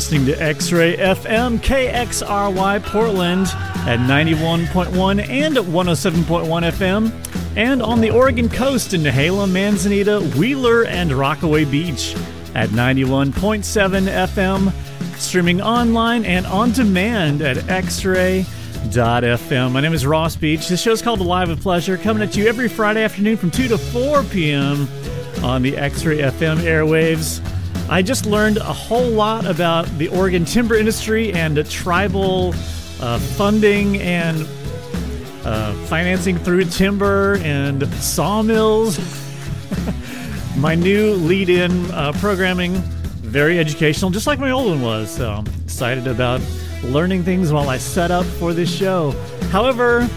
Listening to X Ray FM KXRY Portland at 91.1 and 107.1 FM, and on the Oregon coast in Nehalem, Manzanita, Wheeler, and Rockaway Beach at 91.7 FM, streaming online and on demand at xray.fm. My name is Ross Beach. This show is called Alive with Pleasure, coming at you every Friday afternoon from 2 to 4 p.m. on the X Ray FM airwaves. I just learned a whole lot about the Oregon timber industry and tribal uh, funding and uh, financing through timber and sawmills. my new lead in uh, programming, very educational, just like my old one was. So I'm excited about learning things while I set up for this show. However,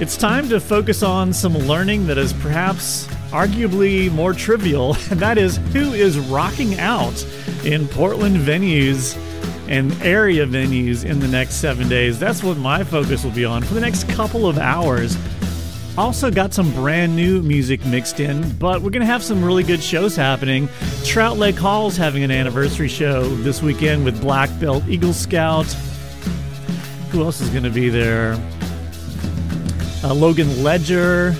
it's time to focus on some learning that is perhaps arguably more trivial, and that is who is rocking out in Portland venues and area venues in the next seven days. That's what my focus will be on for the next couple of hours. Also, got some brand new music mixed in, but we're going to have some really good shows happening. Trout Lake Hall's having an anniversary show this weekend with Black Belt Eagle Scout. Who else is going to be there? Uh, Logan Ledger.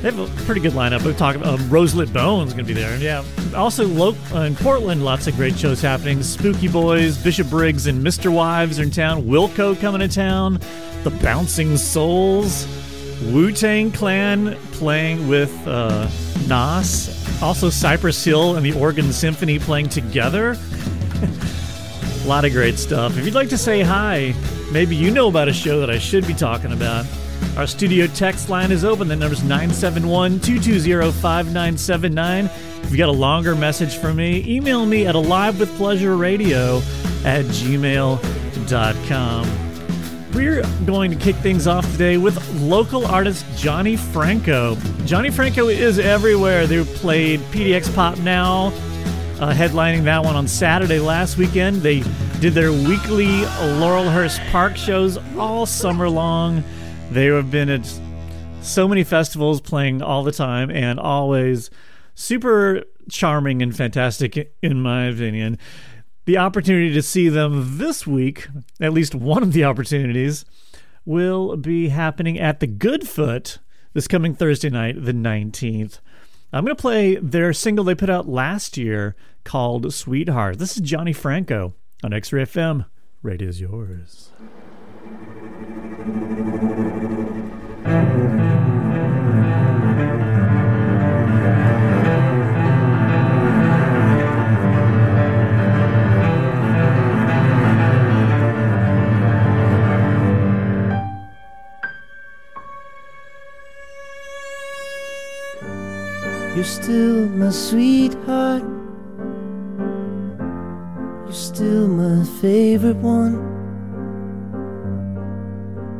They have a pretty good lineup. We're talking um, Roselit Bones going to be there. Yeah. Also, lo- uh, in Portland, lots of great shows happening. Spooky Boys, Bishop Briggs, and Misterwives are in town. Wilco coming to town. The Bouncing Souls. Wu Tang Clan playing with uh, Nas. Also, Cypress Hill and the Oregon Symphony playing together. a lot of great stuff. If you'd like to say hi, maybe you know about a show that I should be talking about. Our studio text line is open. The number's 971 220 5979. If you got a longer message for me, email me at alivewithpleasureradio at gmail.com. We're going to kick things off today with local artist Johnny Franco. Johnny Franco is everywhere. They played PDX Pop Now, uh, headlining that one on Saturday last weekend. They did their weekly Laurelhurst Park shows all summer long. They have been at so many festivals playing all the time and always super charming and fantastic, in my opinion. The opportunity to see them this week, at least one of the opportunities, will be happening at the Goodfoot this coming Thursday night, the 19th. I'm going to play their single they put out last year called Sweetheart. This is Johnny Franco on X Ray FM. is yours. Still my sweetheart. You're still my favorite one.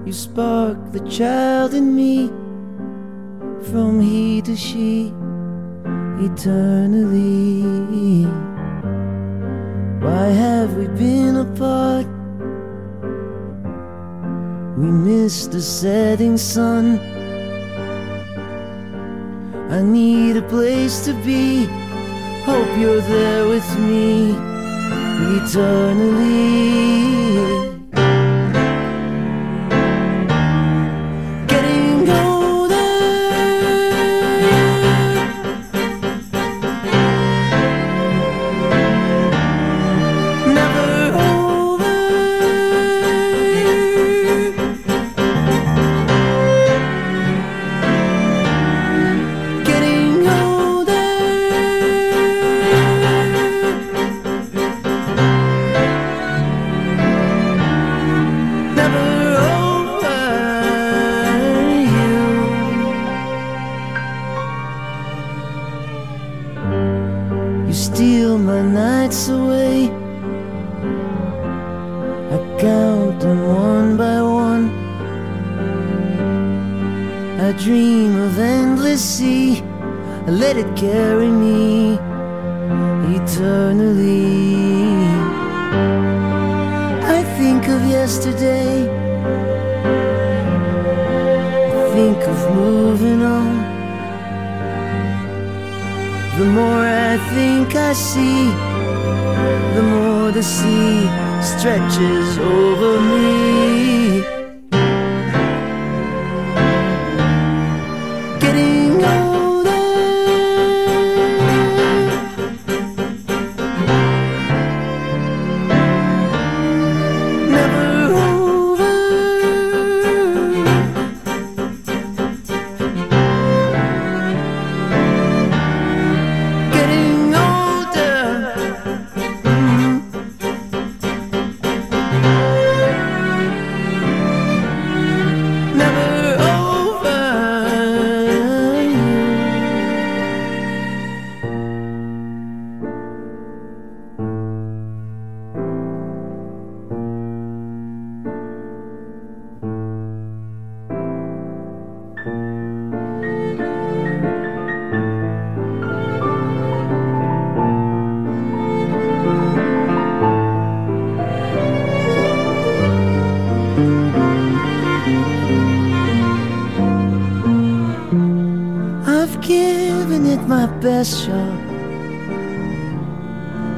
You spark the child in me from he to she eternally. Why have we been apart? We missed the setting sun. I need a place to be. Hope you're there with me eternally. Let it carry me eternally. I think of yesterday. I think of moving on. The more I think I see, the more the sea stretches over me.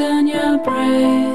up, I'm ready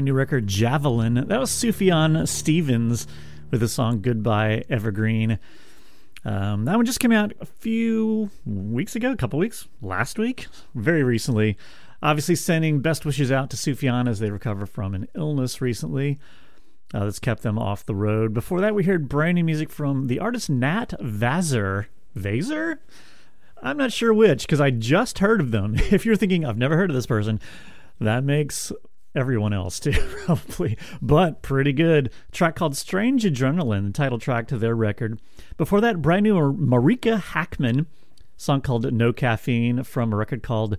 brand new record Javelin. That was Sufjan Stevens with the song Goodbye Evergreen. Um, that one just came out a few weeks ago, a couple weeks, last week, very recently. Obviously, sending best wishes out to Sufjan as they recover from an illness recently uh, that's kept them off the road. Before that, we heard brand new music from the artist Nat Vazer. Vazer? I'm not sure which because I just heard of them. If you're thinking, I've never heard of this person, that makes everyone else too, probably. But pretty good. track called Strange Adrenaline, the title track to their record. Before that, brand new Marika Hackman, song called No Caffeine from a record called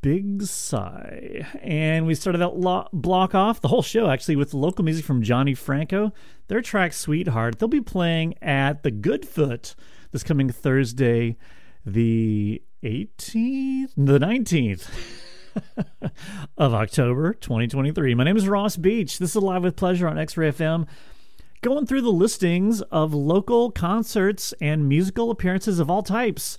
Big Sigh. And we started that lo- block off, the whole show actually, with local music from Johnny Franco. Their track Sweetheart. They'll be playing at the Goodfoot this coming Thursday, the 18th? The 19th. of October 2023. My name is Ross Beach. This is Live with Pleasure on X Ray FM. Going through the listings of local concerts and musical appearances of all types,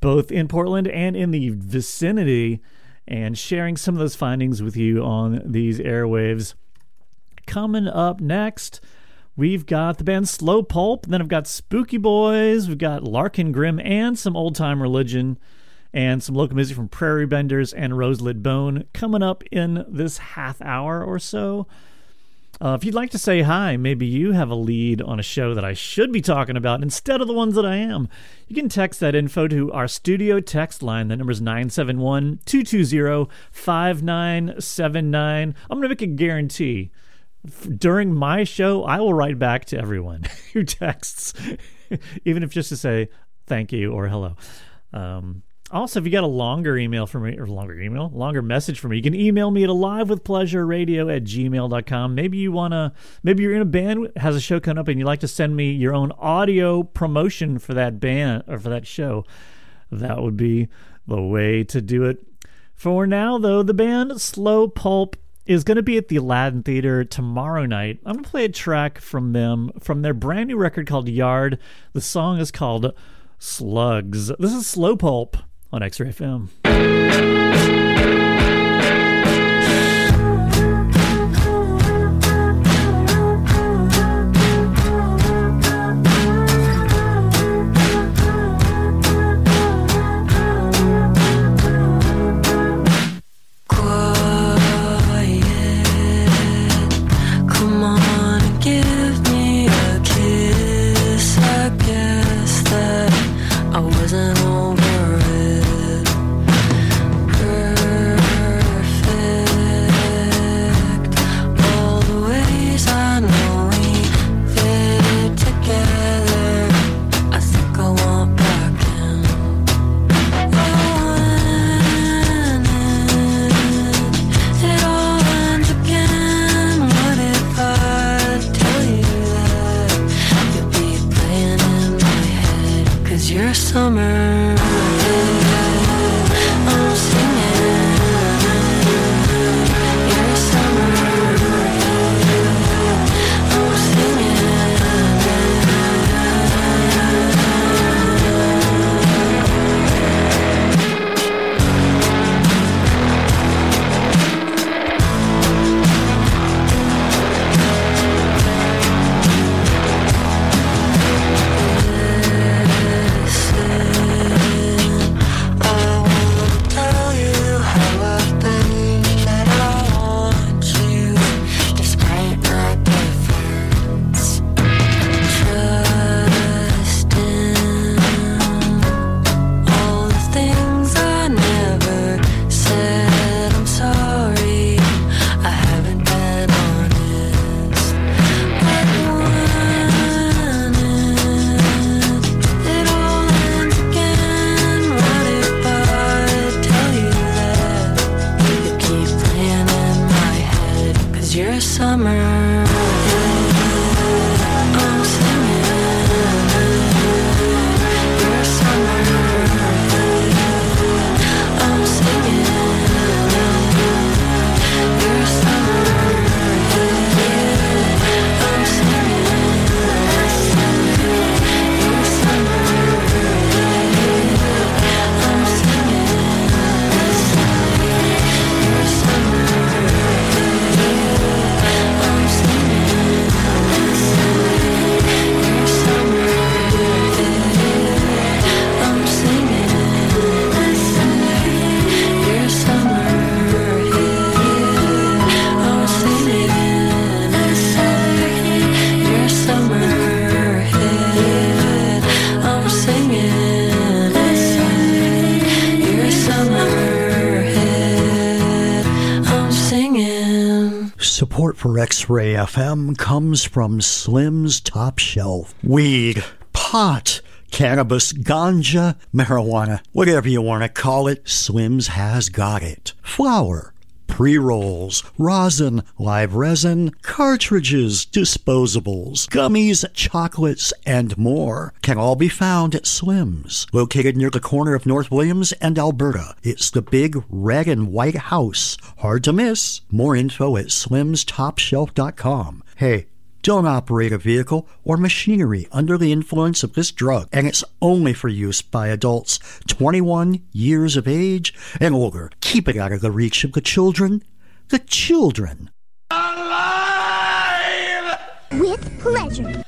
both in Portland and in the vicinity, and sharing some of those findings with you on these airwaves. Coming up next, we've got the band Slow Pulp, then I've got Spooky Boys, we've got Larkin Grimm, and some Old Time Relijun and some local music from Prairie Benders and Roselit Bone coming up in this half hour or so. Uh, if you'd like to say hi, maybe you have a lead on a show that I should be talking about instead of the ones that I am, you can text that info to our studio text line. The number is 971 220 5979. I'm going to make a guarantee during my show, I will write back to everyone who texts, even if just to say thank you or hello. Um, also, if you got a longer email for me, or longer email, longer message for me, you can email me at alivewithpleasureradio at gmail.com. Maybe you want to, maybe you're in a band, has a show coming up, and you'd like to send me your own audio promotion for that band or for that show. That would be the way to do it. For now, though, the band Slow Pulp is going to be at the Aladdin Theater tomorrow night. I'm going to play a track from them from their brand new record called Yard. The song is called Slugs. This is Slow Pulp on X Ray FM. X Ray FM comes from Slim's Top Shelf. Weed, pot, cannabis, ganja, marijuana, whatever you want to call it, Slim's has got it. Flour, pre rolls, rosin, live resin, cartridges, disposables, gummies, chocolates, and more can all be found at Slim's, located near the corner of North Williams and Alberta. It's the big red and white house. Hard to miss. More info at slimstopshelf.com. Hey, don't operate a vehicle or machinery under the influence of this drug, and it's only for use by adults 21 years of age and older. Keep it out of the reach of the children. The children. Alive! With pleasure.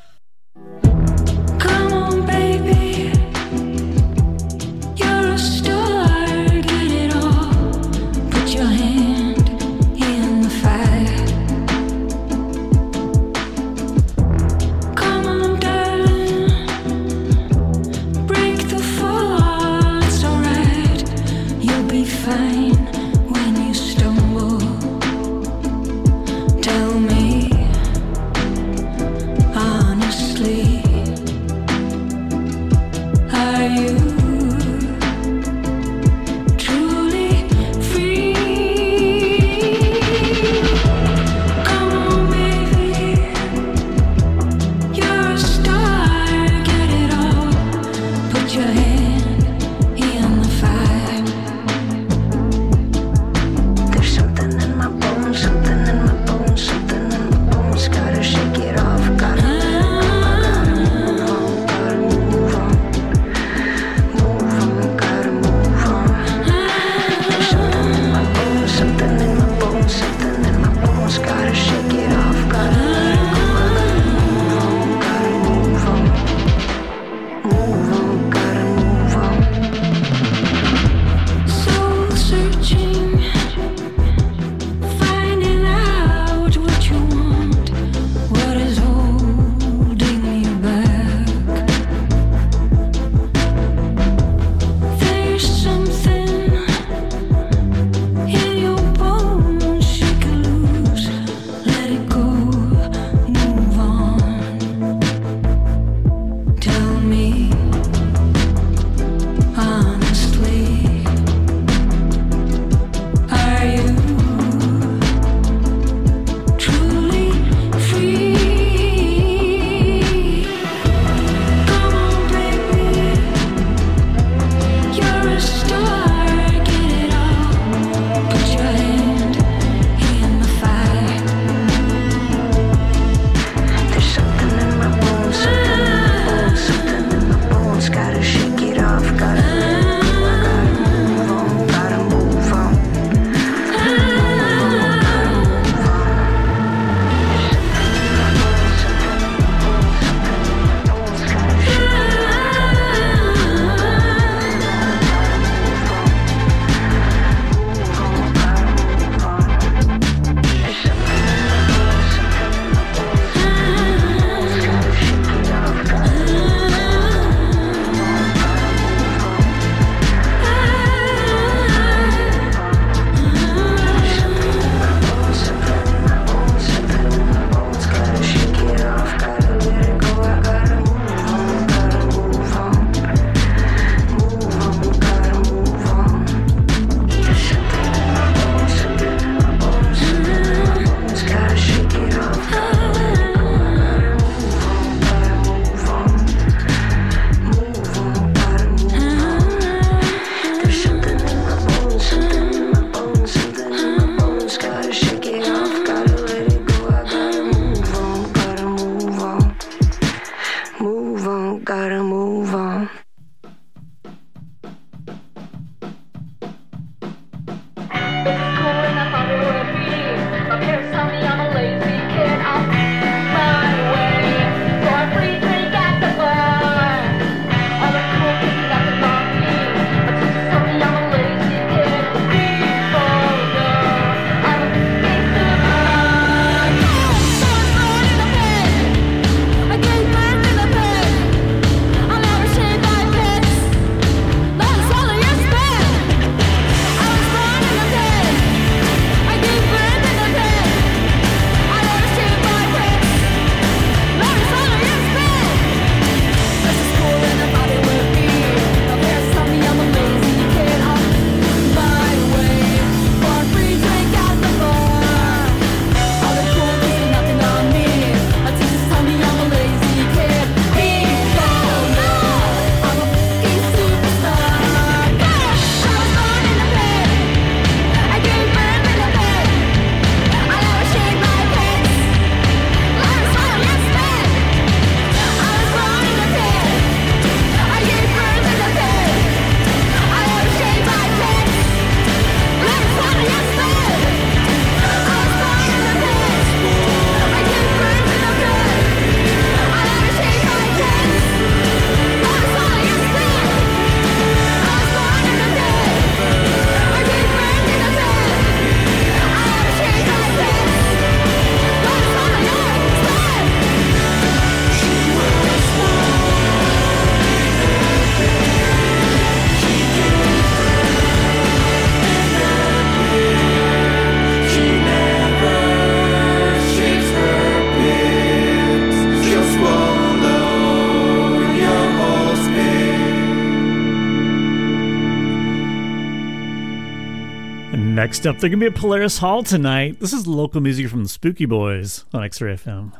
Next up, to be at Polaris Hall tonight. This is local music from the Spooky Boys on X Ray FM.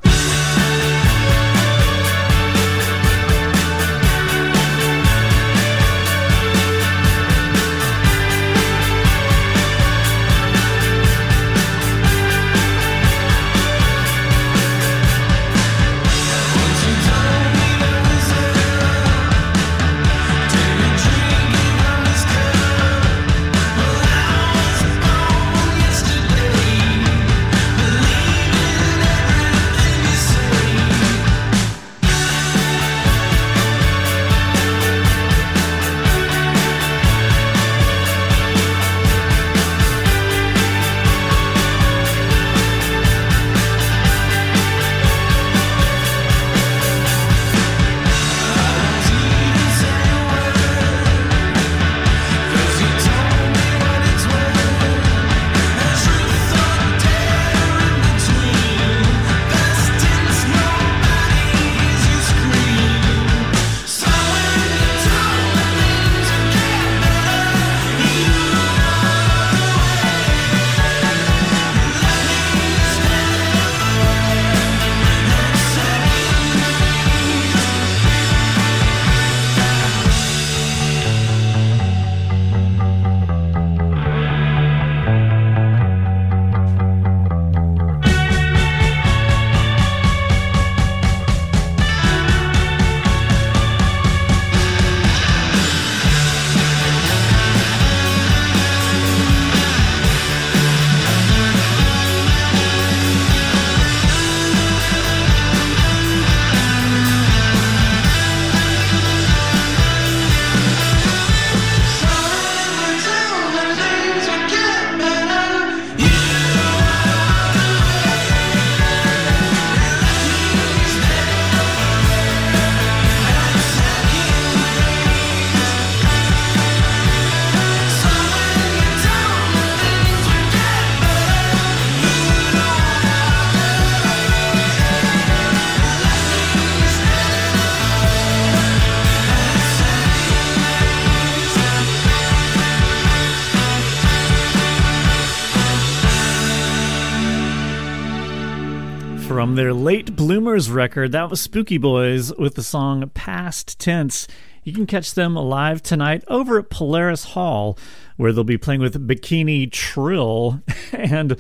Bloomers record, that was Spooky Boys with the song Past Tense. You can catch them live tonight over at Polaris Hall, where they'll be playing with Bikini Trill and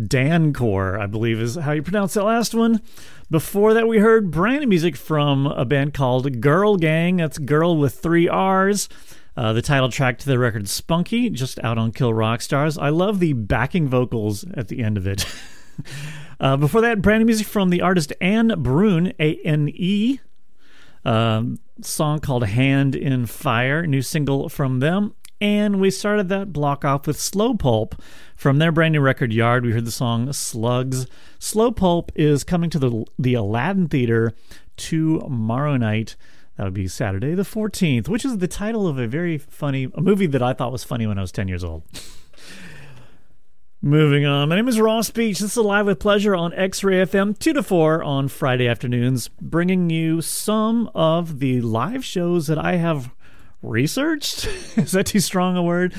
Dancor, I believe is how you pronounce that last one. Before that, we heard brand new music from a band called Grrrl Gang. That's Girl with three R's. Uh, the title track to the record Spunky, just out on Kill Rock Stars. I love the backing vocals at the end of it. uh, before that, brand new music from the artist Ane Brun, A N E. Um, song called Hand in Fire, new single from them. And we started that block off with Slow Pulp from their brand new record Yard. We heard the song Slugs. Slow Pulp is coming to the the Aladdin Theater tomorrow night. That would be Saturday the 14th, which is the title of a very funny a movie that I thought was funny when I was 10 years old. Moving on. My name is Ross Beach. This is Live with Pleasure on X Ray FM, 2 to 4 on Friday afternoons, bringing you some of the live shows that I have researched. is that too strong a word?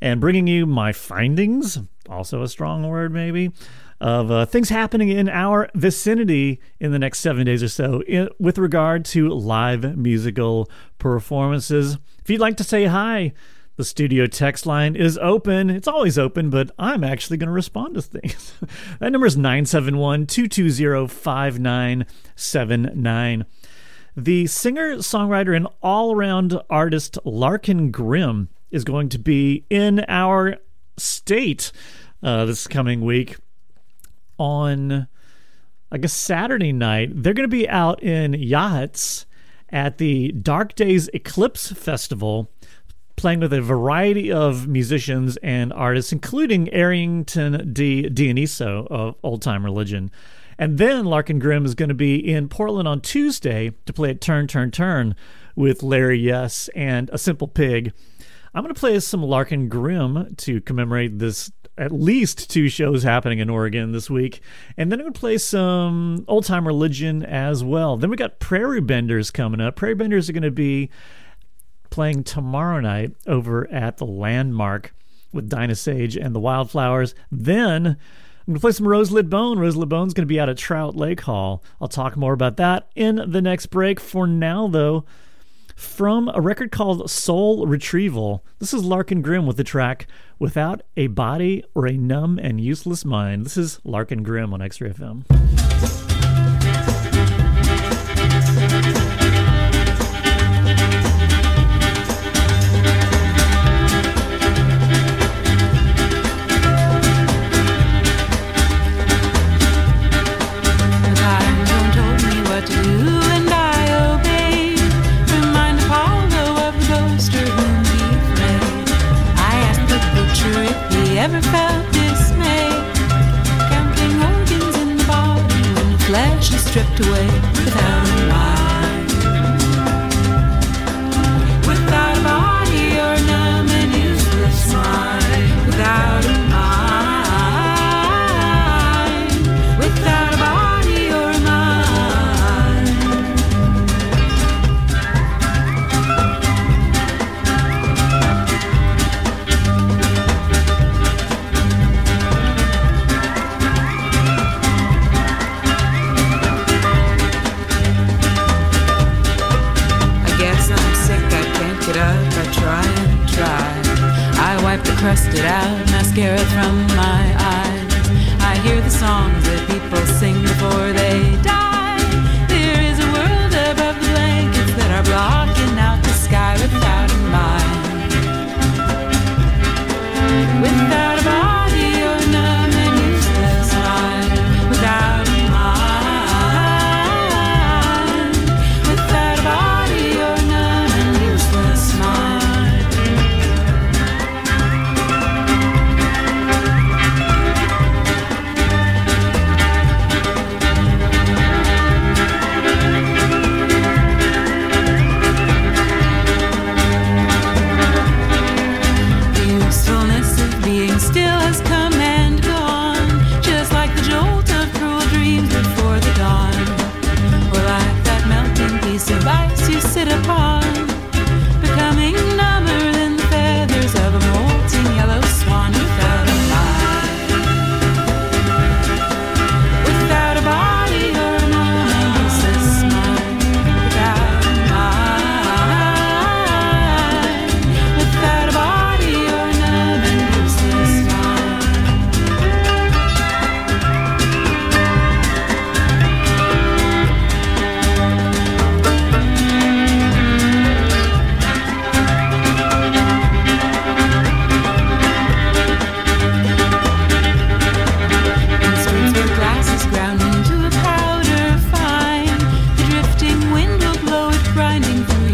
And bringing you my findings, also a strong word maybe, of uh, things happening in our vicinity in the next seven days or so in, with regard to live musical performances. If you'd like to say hi, the studio text line is open. It's always open, but I'm actually going to respond to things. that number is 971 220 5979. The singer, songwriter, and all around artist Larkin Grimm is going to be in our state uh, this coming week on, I guess, Saturday night. They're going to be out in Yachats at the Dark Days Eclipse Festival playing with a variety of musicians and artists, including Arrington de Dionyso of Old Time Relijun. And then Larkin Grimm is going to be in Portland on Tuesday to play at Turn, Turn, Turn with Larry Yes and A Simple Pig. I'm going to play some Larkin Grimm to commemorate this at least two shows happening in Oregon this week. And then I'm going to play some Old Time Relijun as well. Then we got Prairie Benders coming up. Prairie Benders are going to be playing tomorrow night over at the Landmark with Dinosage and the Wildflowers. Then I'm going to play some Roselit Bone. Roselit Bone's going to be out at Trout Lake Hall. I'll talk more about that in the next break. For now, though, from a record called Soul Retrieval, this is Larkin Grimm with the track Without a Body or a Numb and Useless Mind. This is Larkin Grimm on X Ray FM. stripped away without crusted out mascara from my eyes. I hear the songs that people sing before they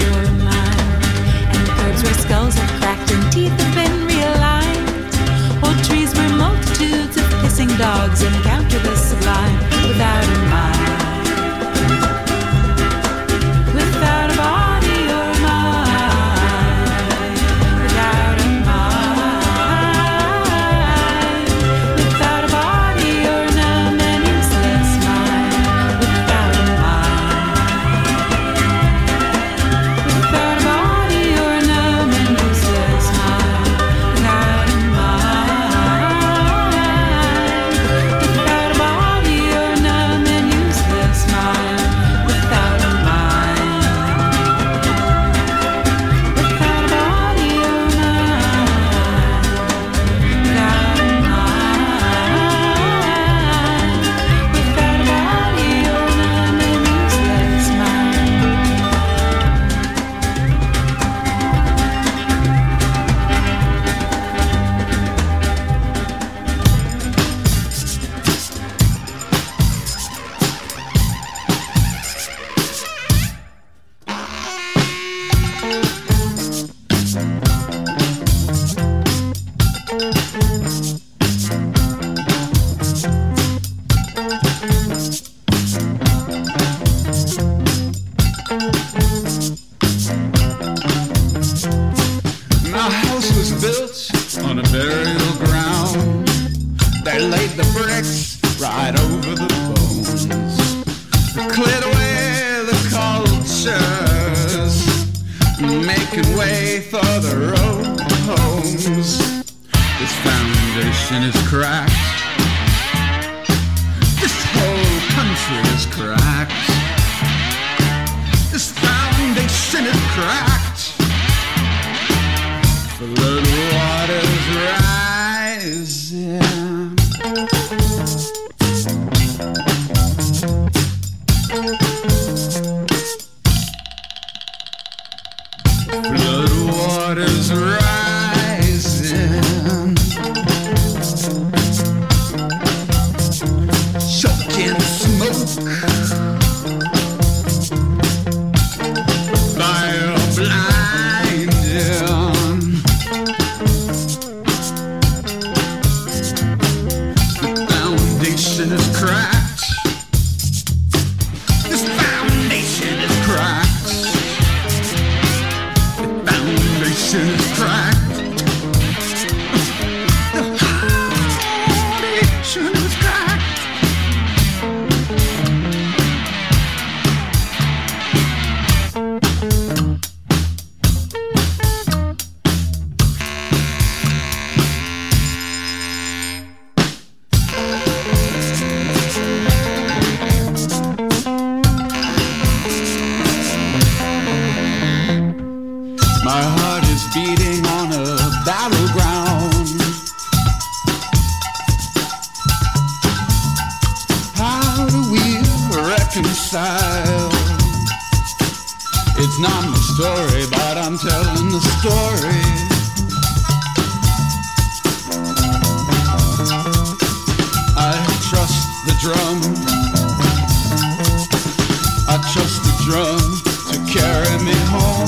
your mind. And curbs where skulls are cracked and teeth have been realigned. Old trees where multitudes of pissing dogs encounter the sublime.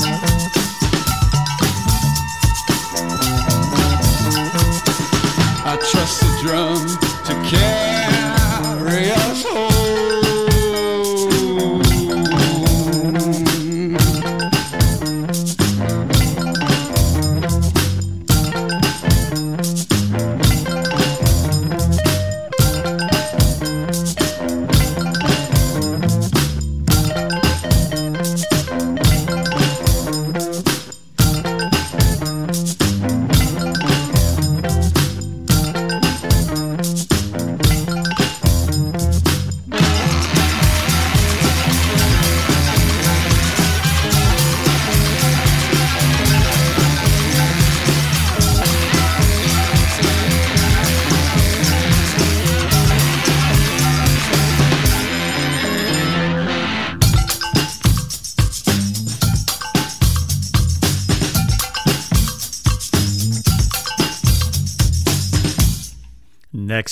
Me home.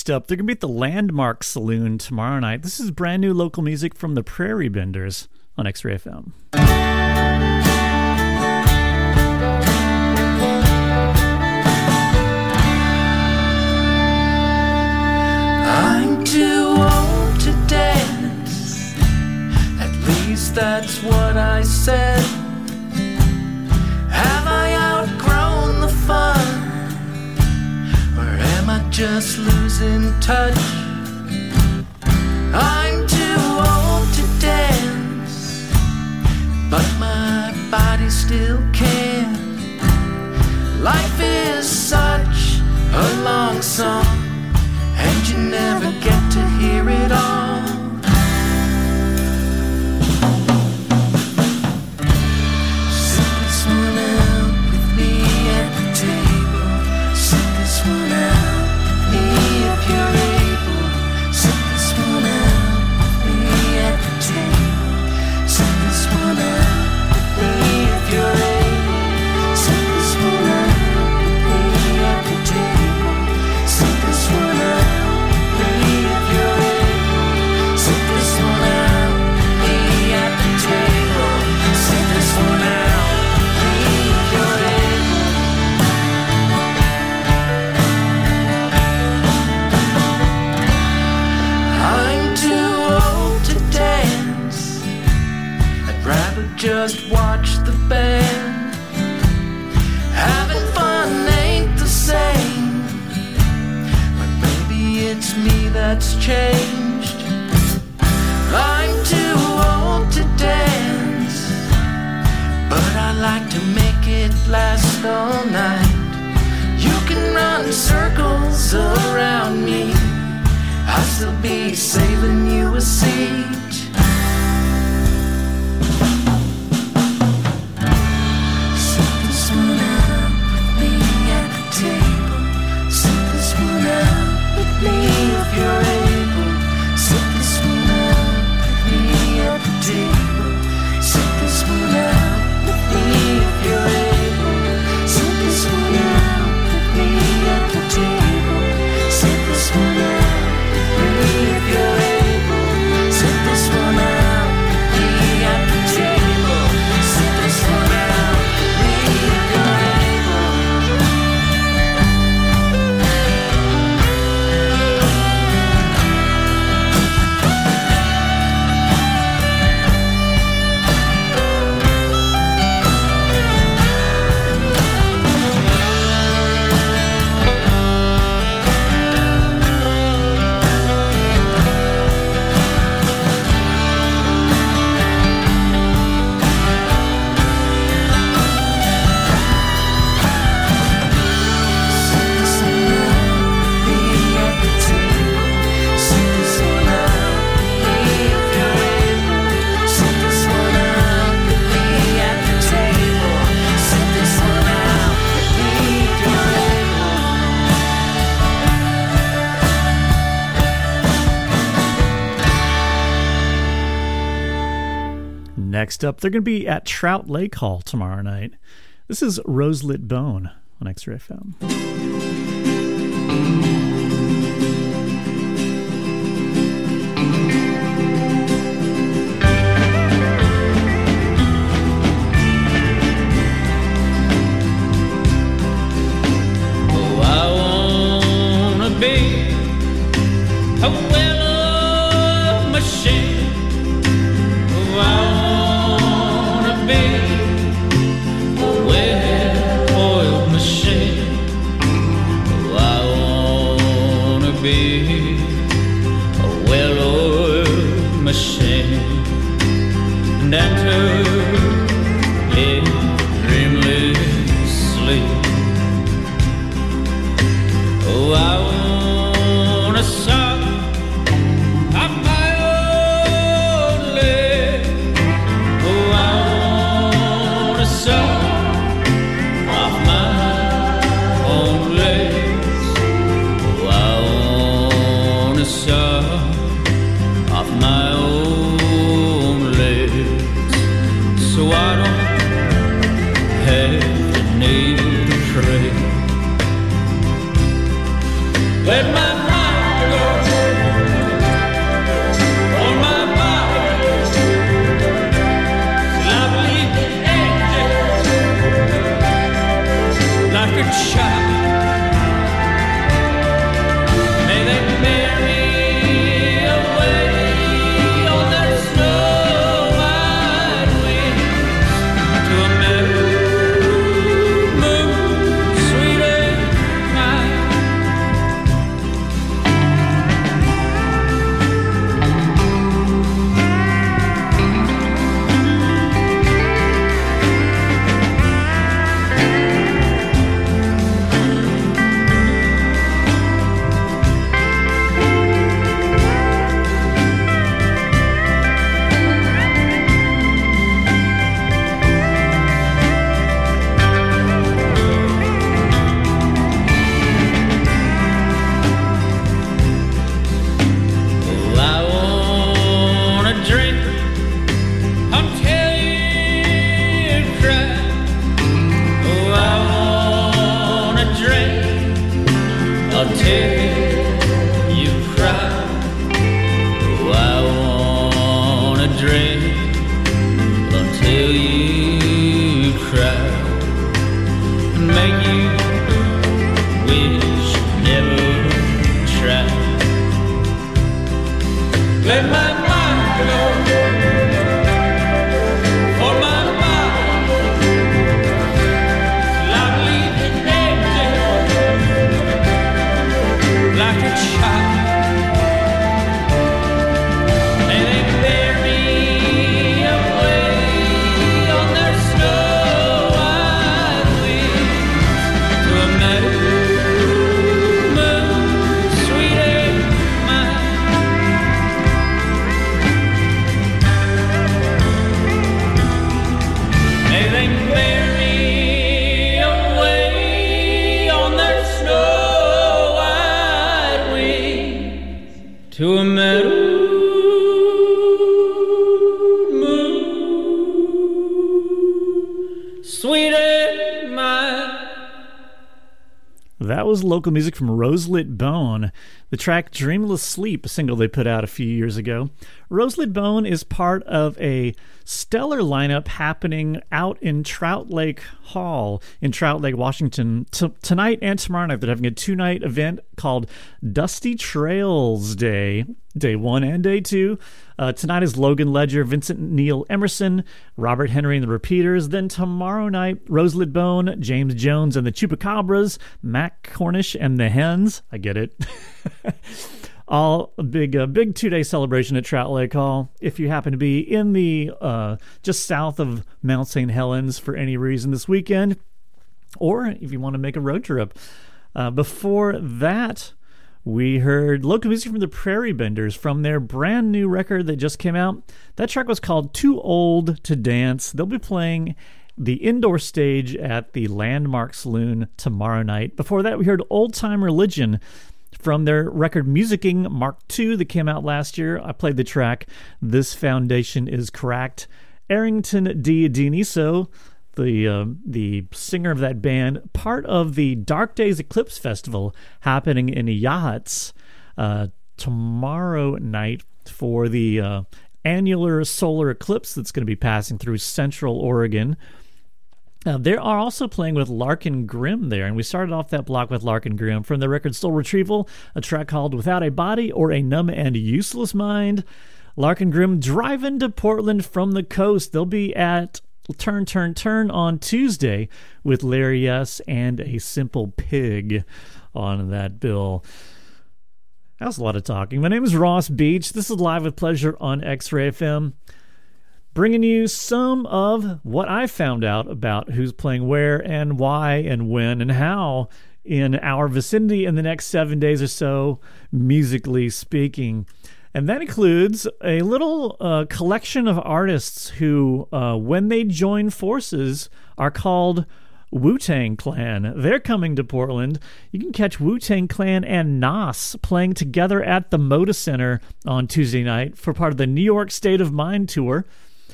Next up, they're going to be at the Landmark Saloon tomorrow night. This is brand new local music from the Prairie Benders on X Ray FM. I'm too old to dance. At least that's what I said. Just losing touch? I'm too old to dance. But my body still can. Life is such a long song and you never get to hear it all. just watch the band. Having fun ain't the same, but maybe it's me that's changed. I'm too old to dance, but I like to make it last all night. You can run circles around me. I'll still be saving you a seat. pure. next up, they're going to be at Trout Lake Hall tomorrow night. This is Roselit Bone on X Ray FM. Was local music from Roselit Bone, the track Dreamless Sleep, a single they put out a few years ago. Roselit Bone is part of a stellar lineup happening out in Trout Lake Hall in Trout Lake, Washington, t- tonight and tomorrow night. They're having a two night event called Dusty Trails Day, day one and day two. Uh, tonight is Logan Ledger, Vincent Neil Emerson, Robert Henry and the Repeaters. Then tomorrow night, Roselit Bone, James Jones and the Chupacabras, Mac Cornish and the Hens. I get it. All a big, uh, big two day celebration at Trout Lake Hall. If you happen to be in the uh, just south of Mount St. Helens for any reason this weekend, or if you want to make a road trip. Uh, before that, we heard local music from the Prairie Benders from their brand new record that just came out. That track was called Too Old to Dance. They'll be playing the indoor stage at the Landmark Saloon tomorrow night. Before that, we heard Old Time Relijun from their record Musicking Mark II that came out last year. I played the track This Foundation is Cracked. Arrington de Dionyso, the uh, the singer of that band, part of the Dark Days Eclipse Festival happening in Yachats uh, tomorrow night for the uh, annular solar eclipse that's going to be passing through Central Oregon. Uh, they are also playing with Larkin Grimm there, and we started off that block with Larkin Grimm from the record Soul Retrieval, a track called Without a Body or a Numb and Useless Mind. Larkin Grimm driving to Portland from the coast. They'll be at Turn, Turn, Turn on Tuesday with Larry S. and a Simple Pig on that bill. That was a lot of talking. My name is Ross Beach. This is Live with Pleasure on X Ray FM bringing you some of what I found out about who's playing where and why and when and how in our vicinity in the next seven days or so, musically speaking. And that includes a little uh, collection of artists who, uh, when they join forces, are called Wu Tang Clan. They're coming to Portland. You can catch Wu Tang Clan and Nas playing together at the Moda Center on Tuesday night for part of the New York State of Mind tour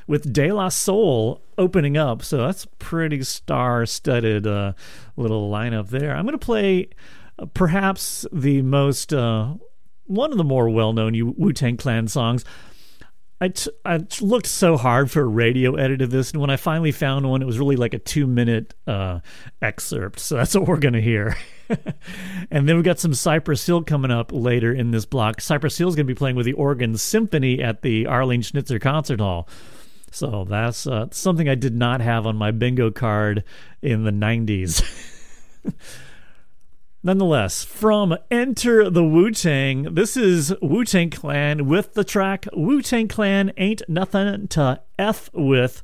with De La Soul opening up. So that's a pretty star studded uh, little lineup there. I'm going to play uh, perhaps the most, uh, one of the more well known Wu Tang Clan songs. I, looked so hard for a radio edit of this, and when I finally found one, it was really like a two minute uh, excerpt. So that's what we're going to hear. and then we've got some Cypress Hill coming up later in this block. Cypress Hill is going to be playing with the Oregon Symphony at the Arlene Schnitzer Concert Hall. So that's uh, something I did not have on my bingo card in the 90s. Nonetheless, from Enter the Wu Tang, this is Wu Tang Clan with the track Wu Tang Clan Ain't Nothing to F with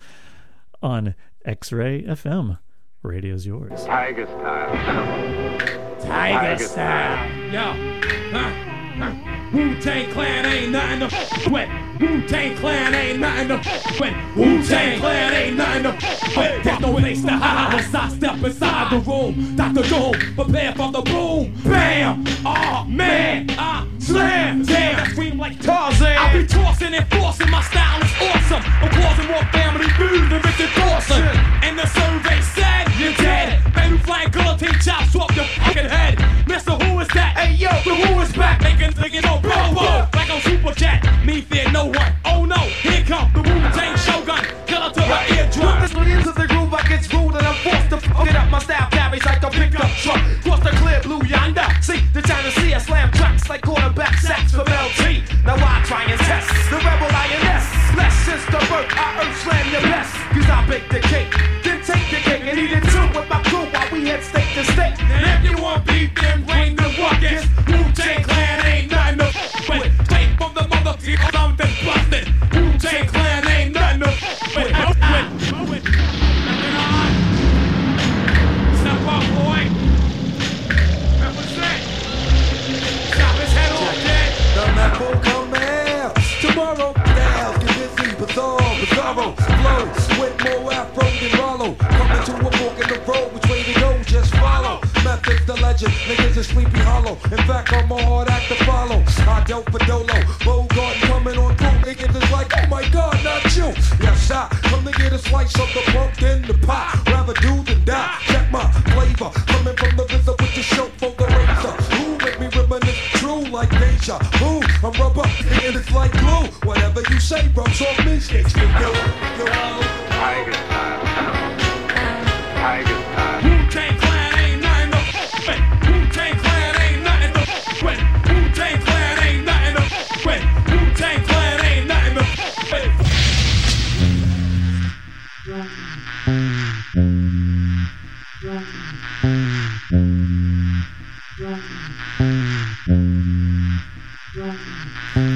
on X Ray FM. Radio's yours. Tiger style. Tiger style. Yo. Huh. Wu Tang Clan ain't nothing to f with. Wu Tang Clan ain't nothing to f with. Wu Tang Clan ain't nothing to f with. There's no place to hide as I step inside the room. Dr. Doom, prepare for the boom. Bam! Oh man, I slam. Damn, I scream like Tarzan. I be tossing and forcing. My style is awesome. I'm causing more family food than Richard Dawson. And the survey said you're dead. Baby fly girl, take chops swap your fucking head. Mister, who is that? Hey yo, the who is back? Making niggas on bro, bro, like on super chat. Me fear no one. Oh no, here come the Wu Tang Shogun. Killer to my eardrum. This into the groove, I get screwed and I'm forced to fuck it up. My style carries like a pickup truck. Cross the clear blue yonder. See the China see I slam tracks like quarterback sacks from LT. Now I try and test the rebel lioness. Less since the birth, I earth slam your best. Cause I bake the cake. Hollow. Coming to a fork in the road, which way to go, just follow. Methods the legend, niggas is sleepy hollow. In fact, I'm a hard act to follow. I dealt for Dolo, Bogart coming on through. Niggas is like, oh my god, not you. Yes, I come to get a slice of the pumpkin, the pie. Rather do than die. Check my flavor, coming from the river with the show for the razor. Who make me reminisce true like nature? vu? I'm rubber, and it's like glue. Whatever you say rubs off me, sticks to you. Yo, Tiger style. Tiger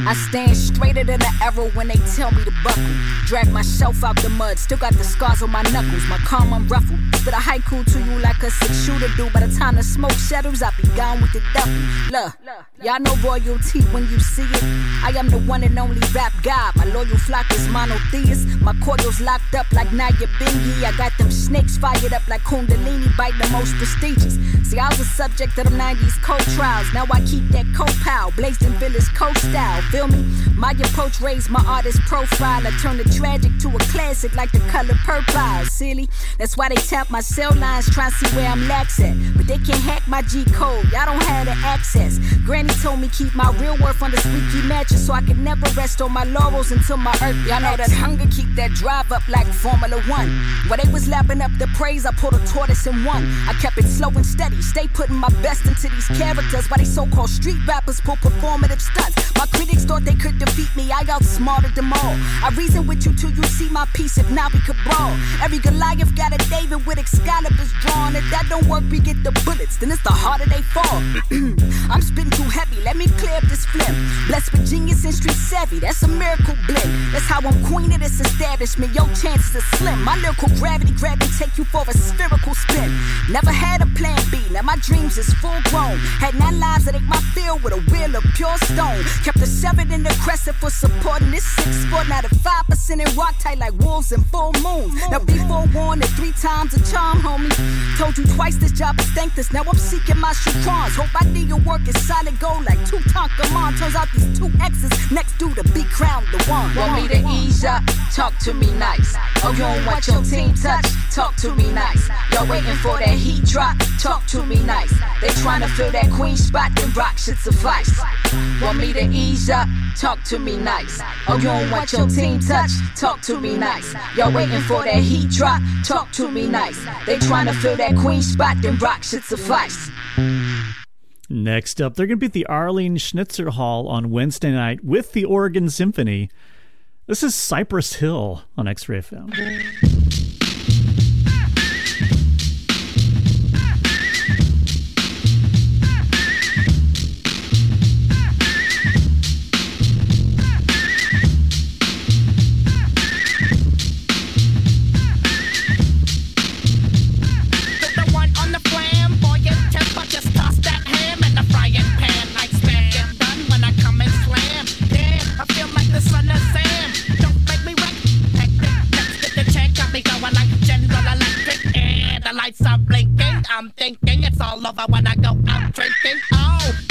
I stand straighter than the arrow when they tell me to buckle. Drag myself out the mud, still got the scars on my knuckles. My calm unruffled. Spit a haiku to you like a six shooter do. By the time the smoke settles, I'll be gone with the duffel. Look, y'all know royalty when you see it. I am the one and only rap god. My loyal flock is monotheist. My cordials locked up like Naya Bingy. I got them snakes fired up like Kundalini, bite the most prestigious. See, I was a subject of them 90s cold trials. Now I keep that pow, blazed in Village coast style. Feel me? My approach raised my artist profile. I turn the tragic to a classic like the color purple. Silly. That's why they tap my cell lines, trying to see where I'm lax at. But they can't hack my G code. Y'all don't have the access. Granny told me keep my real worth on the squeaky mattress so I could never rest on my laurels until my earth. Y'all know that hunger keep that drive up like Formula One. While they was lapping up the praise, I pulled a tortoise in one. I kept it slow and steady, stay putting my best into these characters. While they so-called street rappers pull performative stunts. My critics thought they could defeat me, I outsmarted them all. I reason with you till you see my piece, if not we could brawl. Every Goliath got a David with Excaliburs drawn. If that don't work, we get the bullets, then it's the harder they fall. I'm spitting too heavy, let me clear up this phlegm. Blessed with genius and street savvy, that's a miracle blend. That's how I'm queen of this establishment. Your chances are slim. My lyrical gravity grab and take you for a spherical spin. Never had a plan B, now my dreams is full grown. Had nine lives that ain't my field with a wheel of pure stone. Kept the seven in the crescent for supporting this six foot. Now the five percent in rock tight like wolves and full moons. Now be forewarned that three times a charm, homie. Told you twice this job is thankless. Now I'm seeking my crons. Hope I need your work is solid gold like two Tonkamon. Turns out these two X's next due to be crowned the one. Want me to ease up? Talk to me nice. Oh, you don't want your team touch? Talk to me nice. Y'all waiting for that heat drop? Talk to me nice. They trying to fill that queen spot, then rock should suffice. Want me to ease up? Talk to me nice. Oh, you don't want your team touch? Talk to me nice. Y'all waiting for that heat drop? Talk to me nice. They trying to fill that queen spot, then rock should suffice. Next up, they're going to be at the Arlene Schnitzer Hall on Wednesday night with the Oregon Symphony. This is Cypress Hill on X Ray FM. Are blinking. I'm thinking it's all over when I go out drinking. Oh,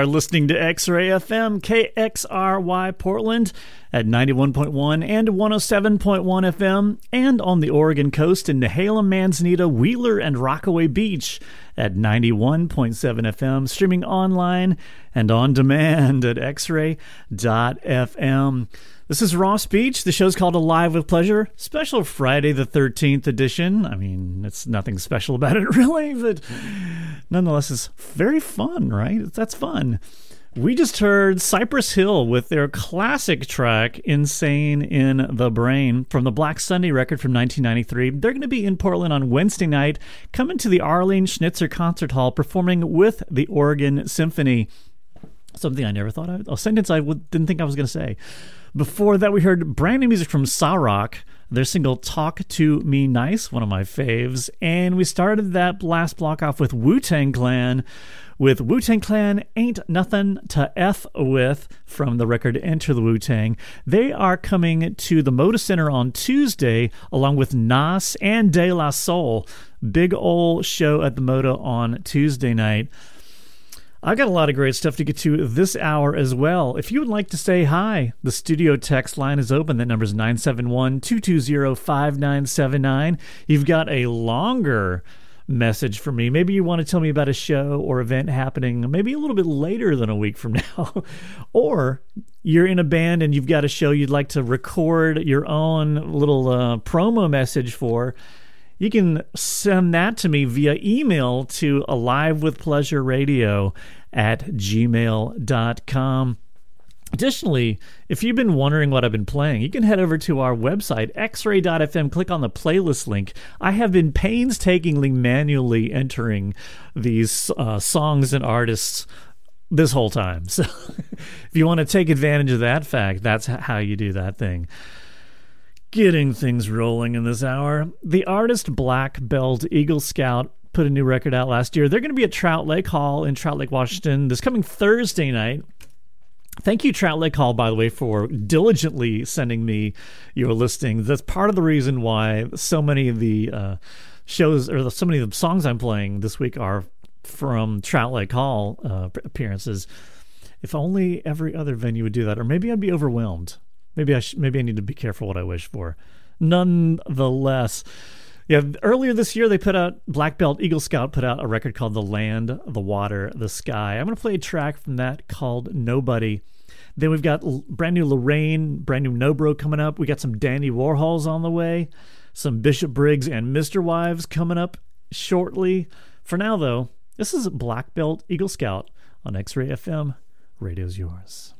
are listening to X Ray FM, KXRY Portland at 91.1 and 107.1 FM, and on the Oregon coast in Nehalem, Manzanita, Wheeler, and Rockaway Beach at 91.7 FM, streaming online and on demand at xray.fm. This is Ross Beach. The show's called Alive with Pleasure, special Friday the 13th edition. I mean, it's nothing special about it, really, but nonetheless, it's very fun, right? That's fun. We just heard Cypress Hill with their classic track, Insane in the Brain, from the Black Sunday record from 1993. They're going to be in Portland on Wednesday night, coming to the Arlene Schnitzer Concert Hall, performing with the Oregon Symphony. Something I never thought of. A sentence I didn't think I was going to say. Before that, we heard brand new music from Sa-Roc, their single Talk to Me Nice, one of my faves. And we started that last block off with Wu Tang Clan with Wu Tang Clan Ain't Nothing to F with from the record Enter the Wu Tang. They are coming to the Moda Center on Tuesday along with Nas and De La Soul. Big ol' show at the Moda on Tuesday night. I got a lot of great stuff to get to this hour as well. If you would like to say hi, the studio text line is open. That number is 971 220 5979. You've got a longer message for me. Maybe you want to tell me about a show or event happening maybe a little bit later than a week from now. or you're in a band and you've got a show you'd like to record your own little uh, promo message for you can send that to me via email to alivewithpleasureradio at gmail.com. Additionally, if you've been wondering what I've been playing, you can head over to our website, xray.fm, click on the playlist link. I have been painstakingly manually entering these uh, songs and artists this whole time. So if you want to take advantage of that fact, that's how you do that thing. Getting things rolling in this hour. The artist Black Belt Eagle Scout put a new record out last year. They're going to be at Trout Lake Hall in Trout Lake, Washington this coming Thursday night. Thank you, Trout Lake Hall, by the way, for diligently sending me your listings. That's part of the reason why so many of the uh, shows or so many of the songs I'm playing this week are from Trout Lake Hall uh, appearances. If only every other venue would do that, or maybe I'd be overwhelmed. Maybe I sh- maybe I need to be careful what I wish for. Nonetheless, yeah, earlier this year they put out Black Belt Eagle Scout put out a record called The Land, the Water, the Sky. I'm going to play a track from that called Nobody. Then we've got brand new L'Rain, brand new Nobro coming up. We got some Dandy Warhols on the way, some Bishop Briggs and Misterwives coming up shortly. For now, though, this is Black Belt Eagle Scout on X Ray FM. Radio's yours.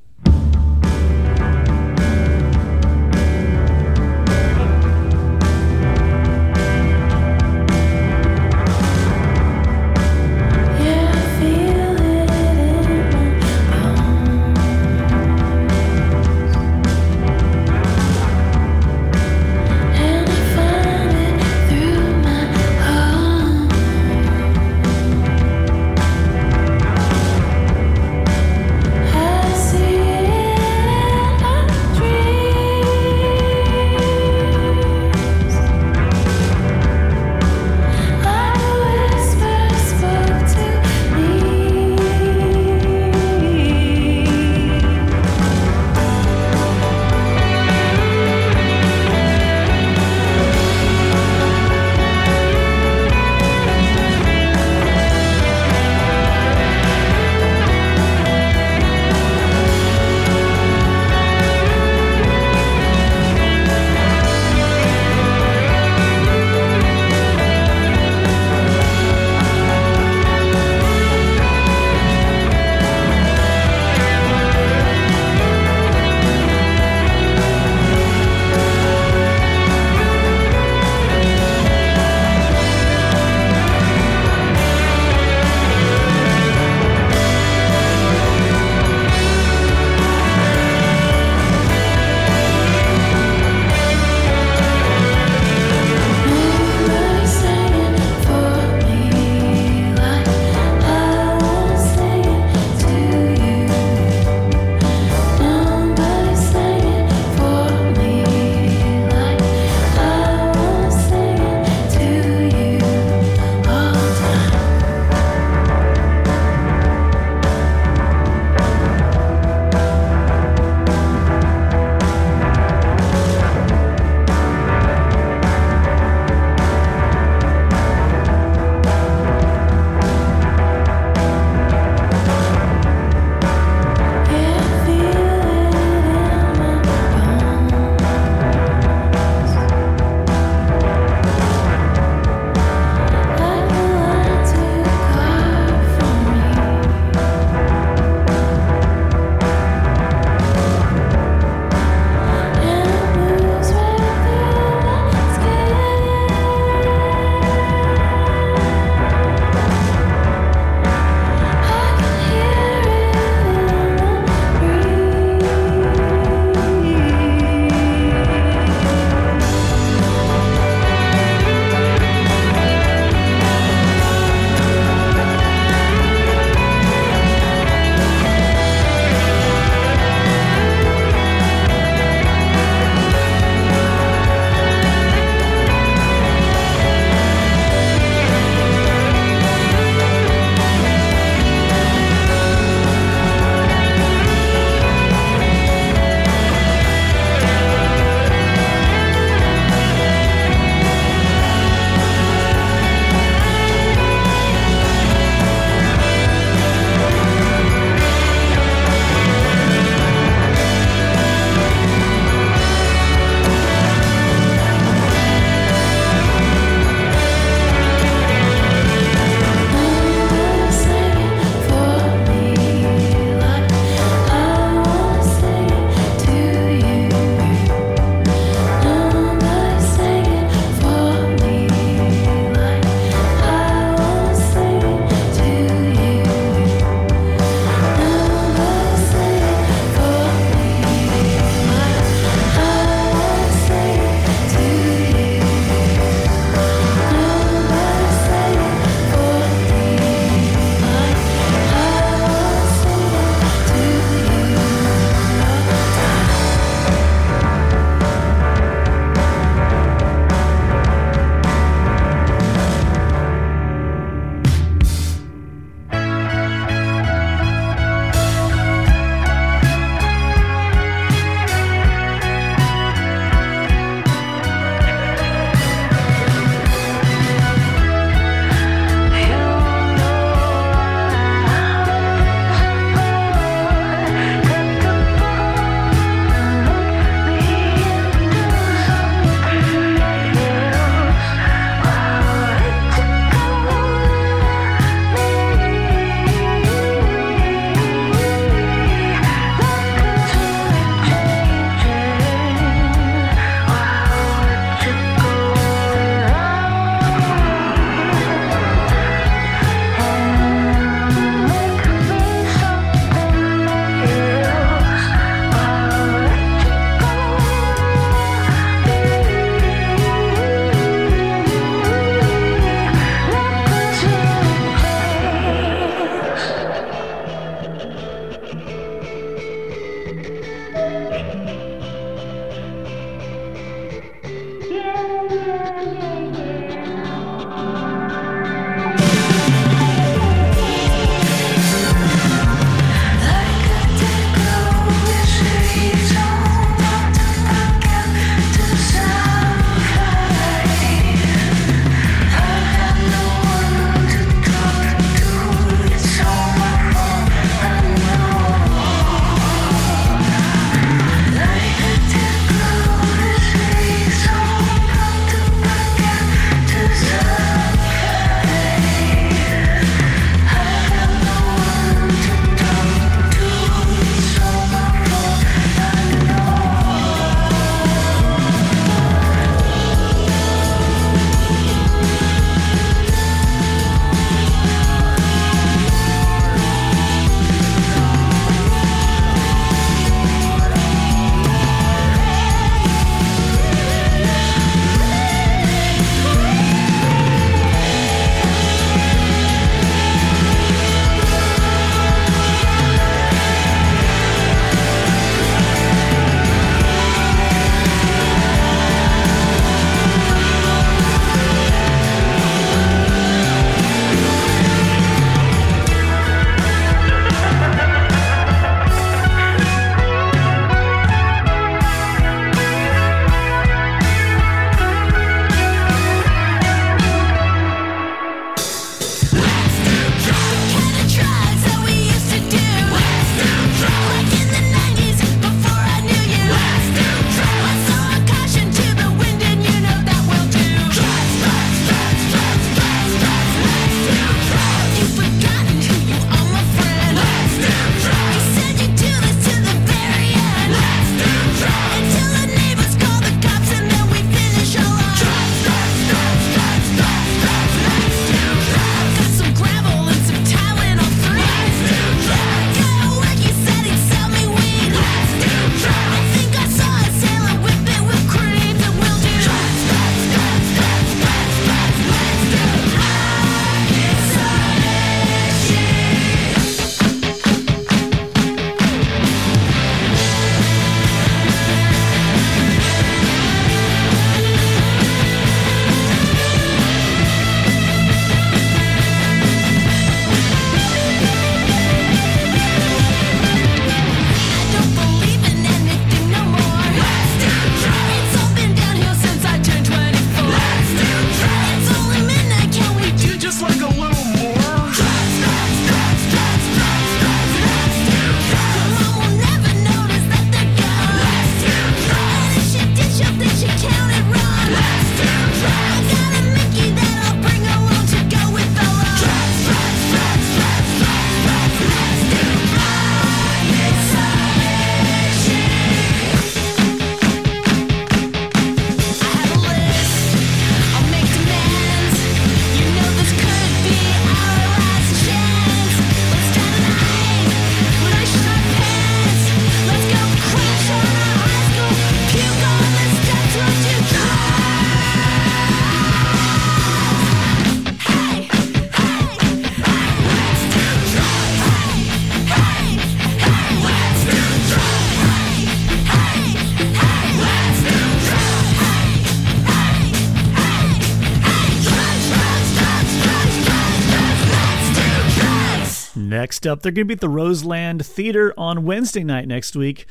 Next up, they're going to be at the Roseland Theater on Wednesday night next week.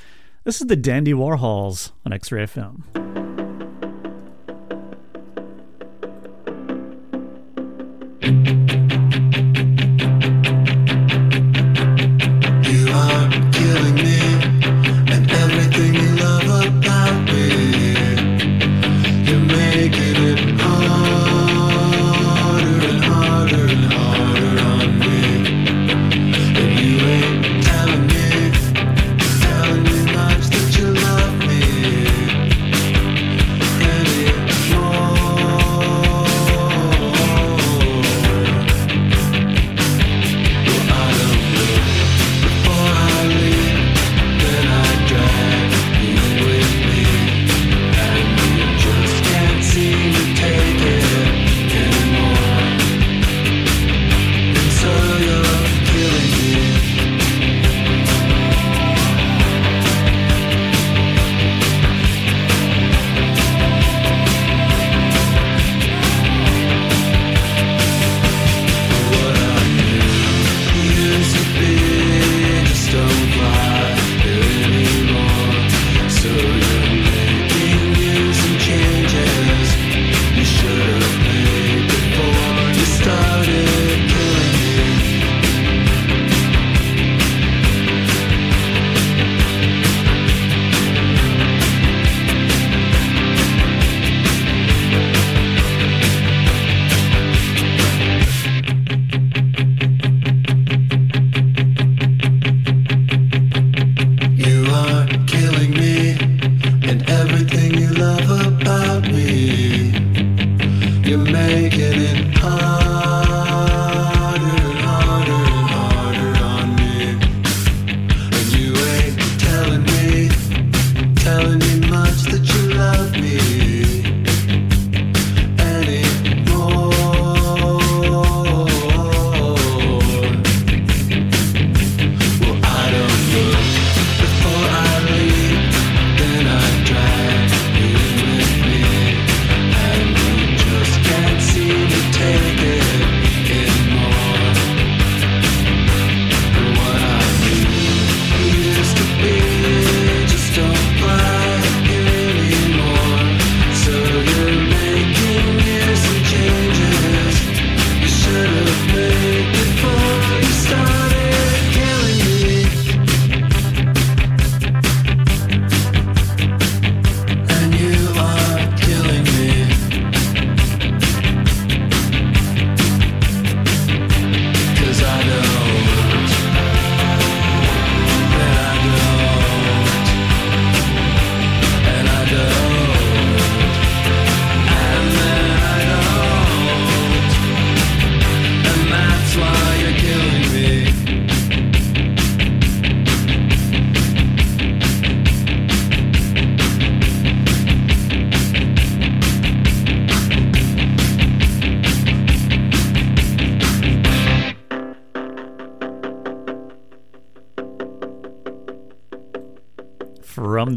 This is the Dandy Warhols on X Ray FM.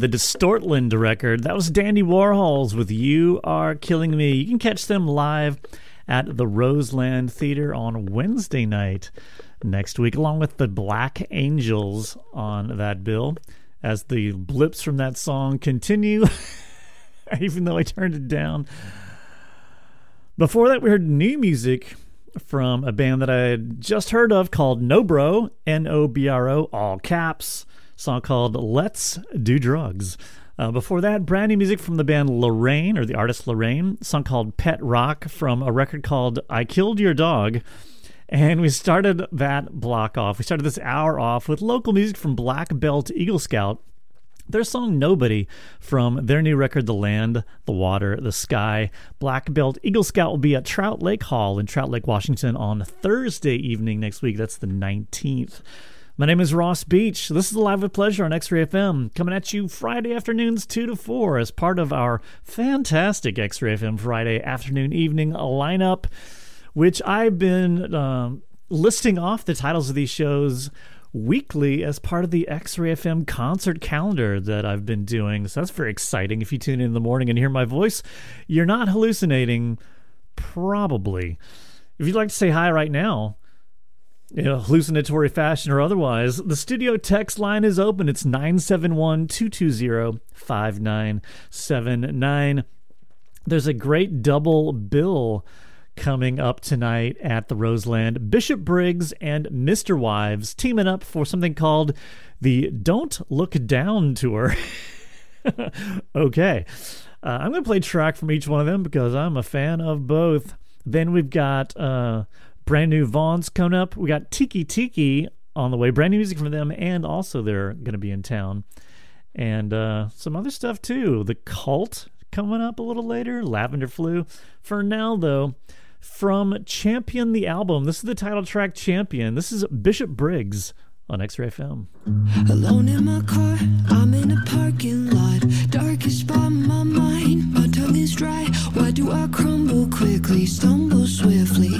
The Distortland record, that was Dandy Warhols with You Are Killing Me. You can catch them live at the Roseland Theater on Wednesday night next week, along with the Black Angels on that bill. As the blips from that song continue, even though I turned it down. Before that, we heard new music from a band that I had just heard of called Nobro, N O B R O, all caps. Song called Let's Do Drugs. Uh, before that, brand new music from the band L'Rain, or the artist L'Rain, song called Pet Rock from a record called I Killed Your Dog. And we started that block off. We started this hour off with local music from Black Belt Eagle Scout their song Nobody from their new record, The Land, The Water, The Sky. Black Belt Eagle Scout will be at Trout Lake Hall in Trout Lake, Washington on Thursday evening next week. That's the 19th. My name is Ross Beach. This is Live with Pleasure on X Ray FM, coming at you Friday afternoons 2 to 4 as part of our fantastic X Ray FM Friday afternoon evening lineup, which I've been um, listing off the titles of these shows weekly as part of the X Ray FM concert calendar that I've been doing. So that's very exciting. If you tune in in the morning and hear my voice, you're not hallucinating, probably. If you'd like to say hi right now, in a hallucinatory fashion or otherwise, the studio text line is open. It's 971 220 5979. There's a great double bill coming up tonight at the Roseland. Bishop Briggs and Misterwives teaming up for something called the Don't Look Down Tour. okay. Uh, I'm going to play track from each one of them because I'm a fan of both. Then we've got uh, Brand new Vaughns coming up. We got TEKE::TEKE on the way. Brand new music from them, and also they're going to be in town. And uh, some other stuff too. The Cult coming up a little later. Lavender Flu. For now, though, from Champion the album. This is the title track, Champion. This is Bishop Briggs on X Ray FM. Alone in my car, I'm in a parking lot. Darkest spot in my mind, my tongue is dry. Why do I crumble quickly, stumble swiftly?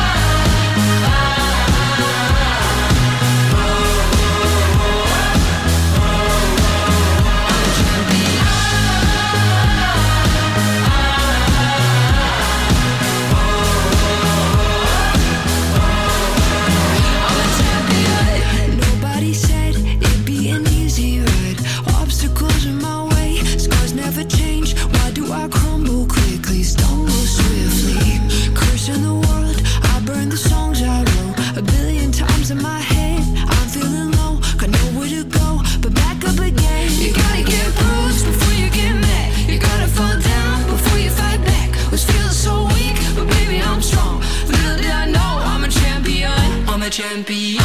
champion.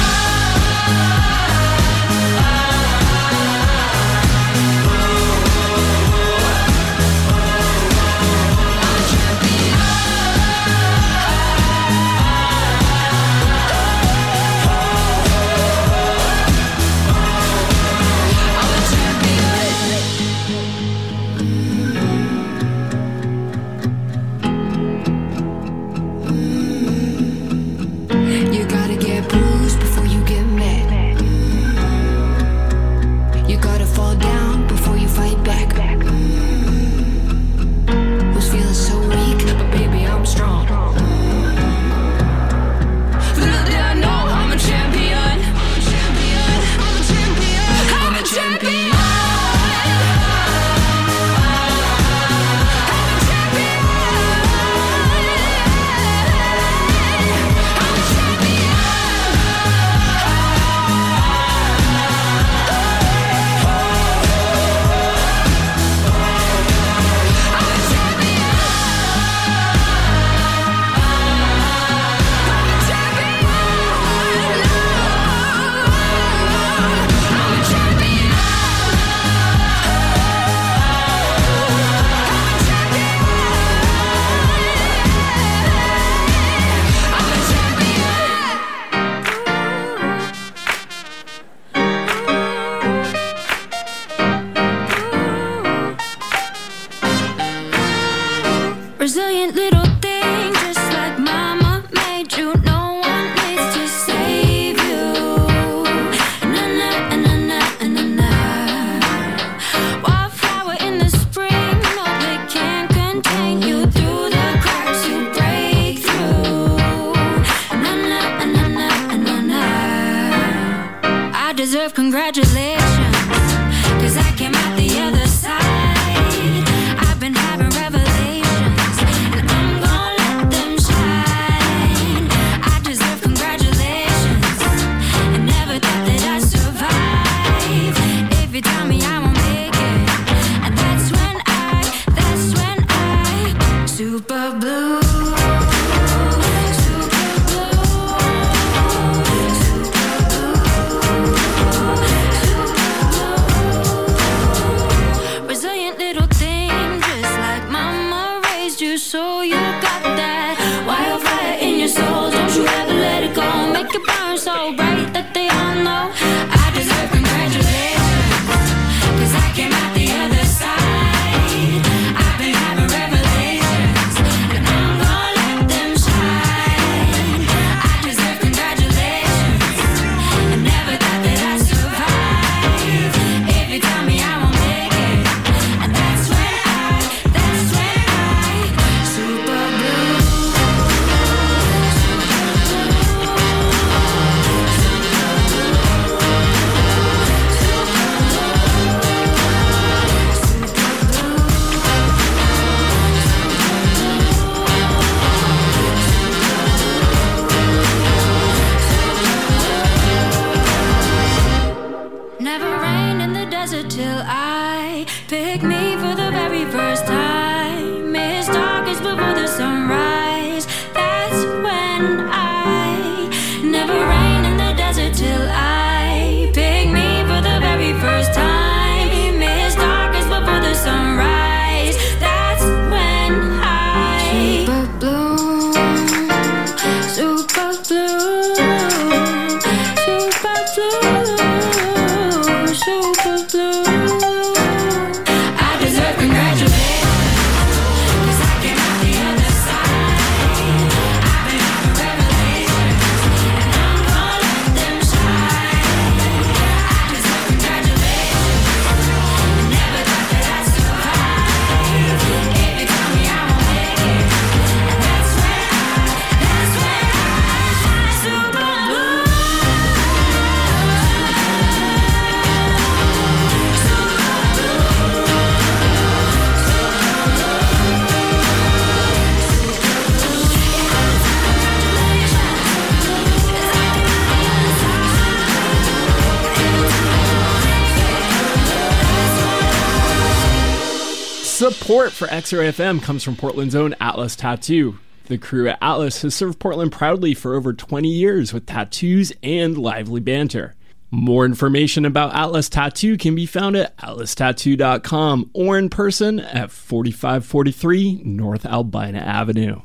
for XRFM comes from Portland's own Atlas Tattoo. The crew at Atlas has served Portland proudly for over 20 years with tattoos and lively banter. More information about Atlas Tattoo can be found at atlastattoo.com or in person at 4543 North Albina Avenue.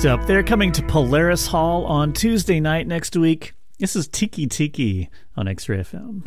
Next up, they're coming to Polaris Hall on Tuesday night next week. This is TEKE::TEKE on X Ray FM.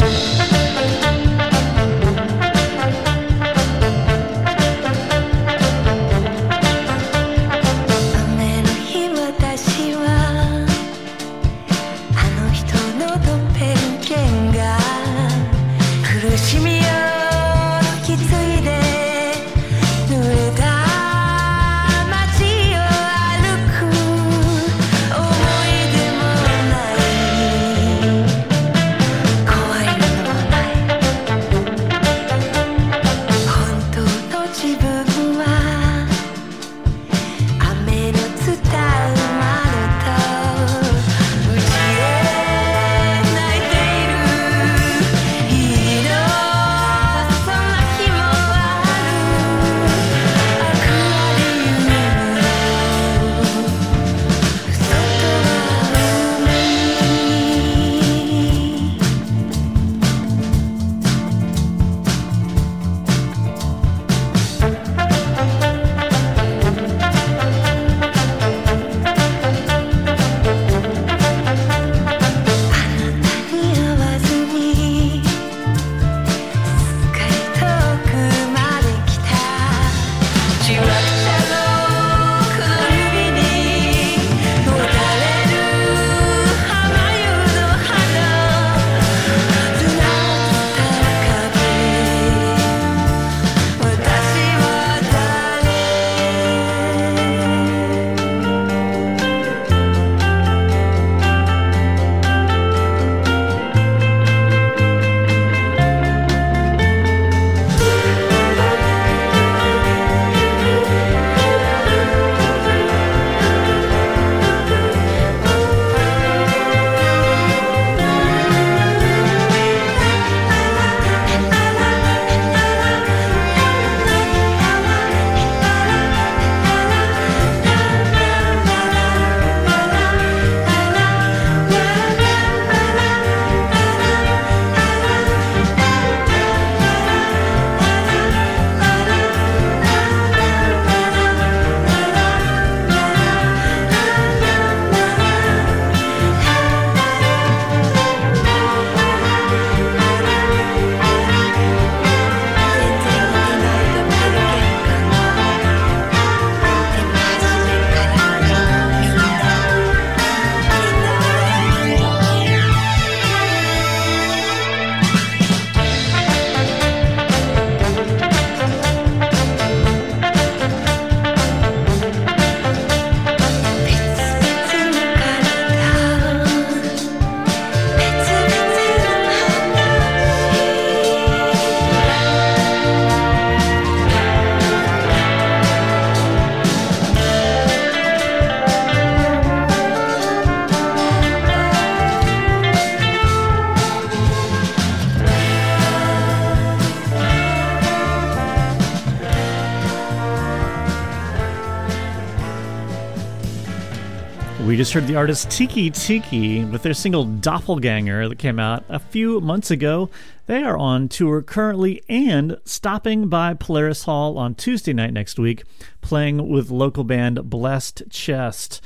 Heard the artist TEKE::TEKE with their single Doppelganger that came out a few months ago. They are on tour currently and stopping by Polaris Hall on Tuesday night next week, playing with local band Blessed Chest.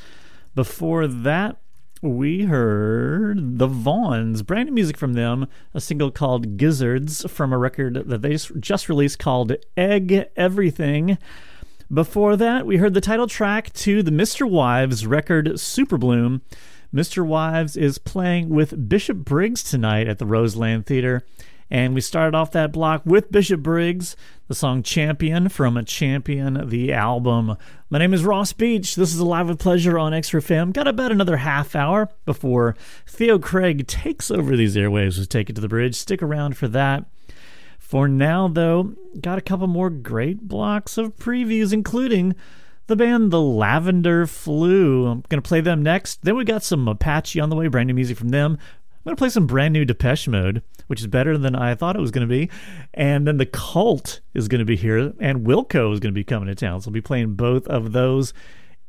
Before that, we heard the Vaughns, brand new music from them, a single called Gizzards from a record that they just released called Egg Everything. Before that, we heard the title track to the Misterwives record Super Bloom. Misterwives is playing with Bishop Briggs tonight at the Roseland Theater. And we started off that block with Bishop Briggs, the song Champion from Champion, the album. My name is Ross Beach. This is Alive with Pleasure on X Ray FM. Got about another half hour before Theo Craig takes over these airwaves with Take It to the Bridge. Stick around for that. For now, though, got a couple more great blocks of previews, including the band The Lavender Flu. I'm going to play them next. Then we got some Apache on the way, brand new music from them. I'm going to play some brand new Depeche Mode, which is better than I thought it was going to be. And then The Cult is going to be here, and Wilco is going to be coming to town. So I'll be playing both of those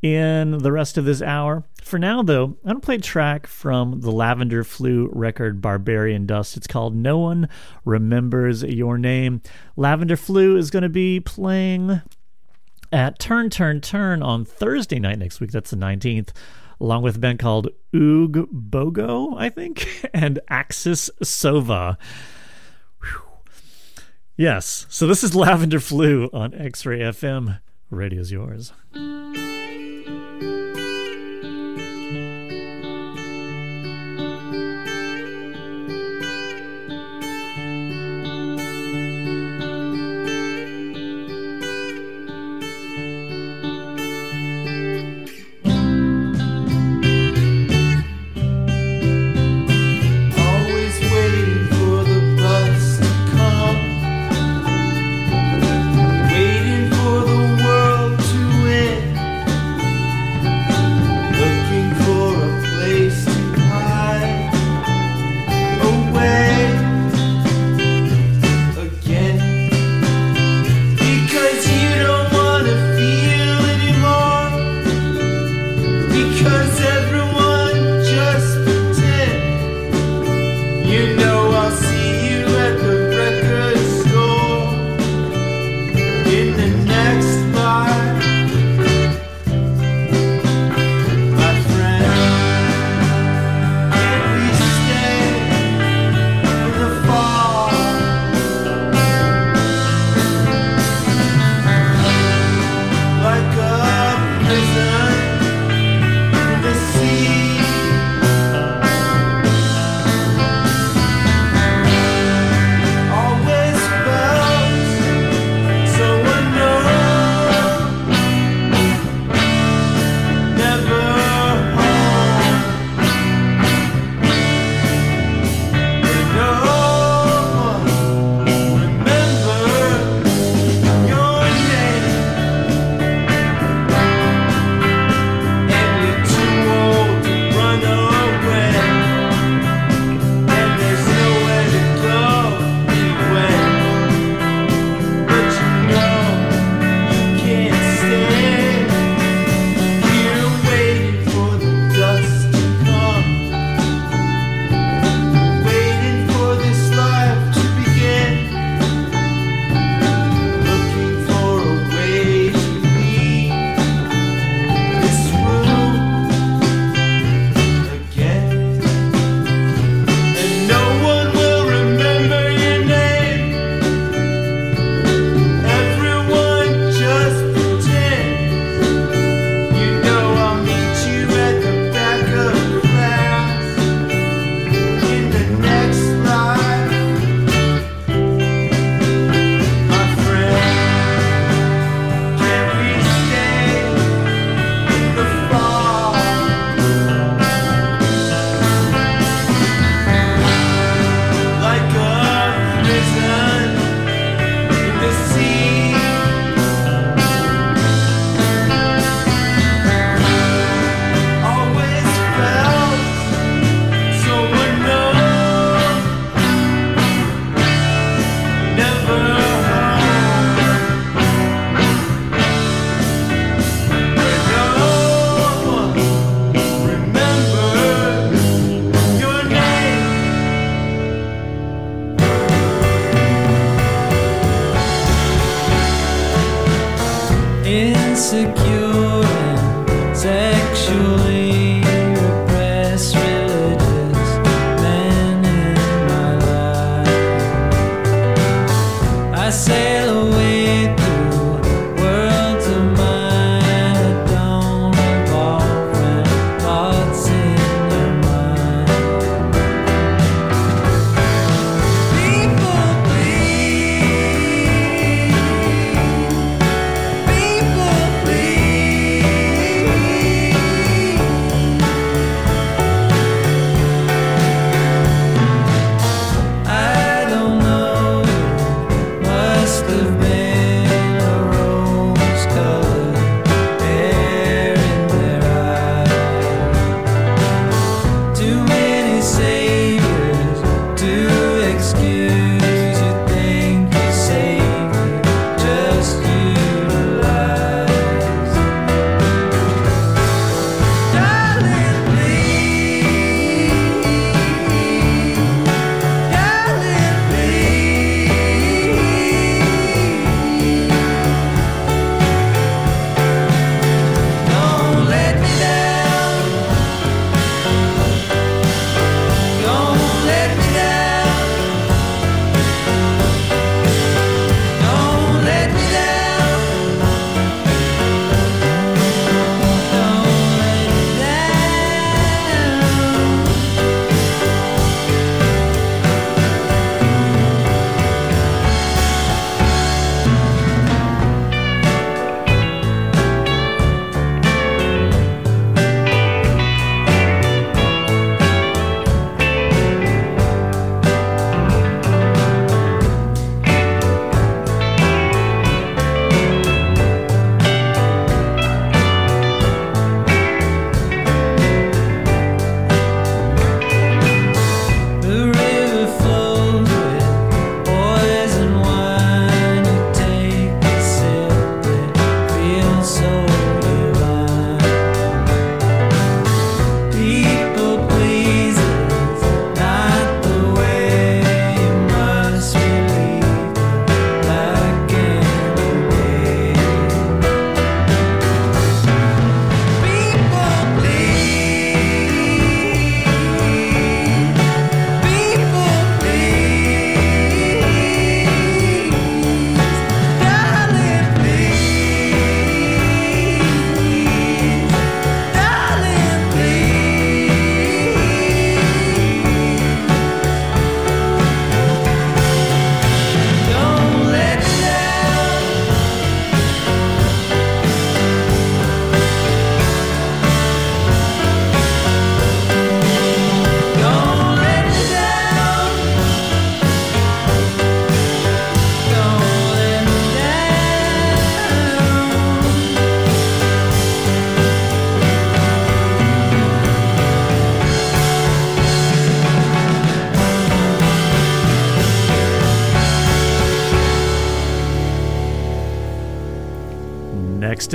in the rest of this hour. For now, though, I'm going to play a track from the Lavender Flu record Barbarian Dust. It's called No One Remembers Your Name. Lavender Flu is going to be playing at Turn Turn Turn on Thursday night next week. That's the 19th. Along with a band called Oog Bogo, I think, and Axis Sova. Whew. Yes, so this is Lavender Flu on X Ray FM. Radio's yours.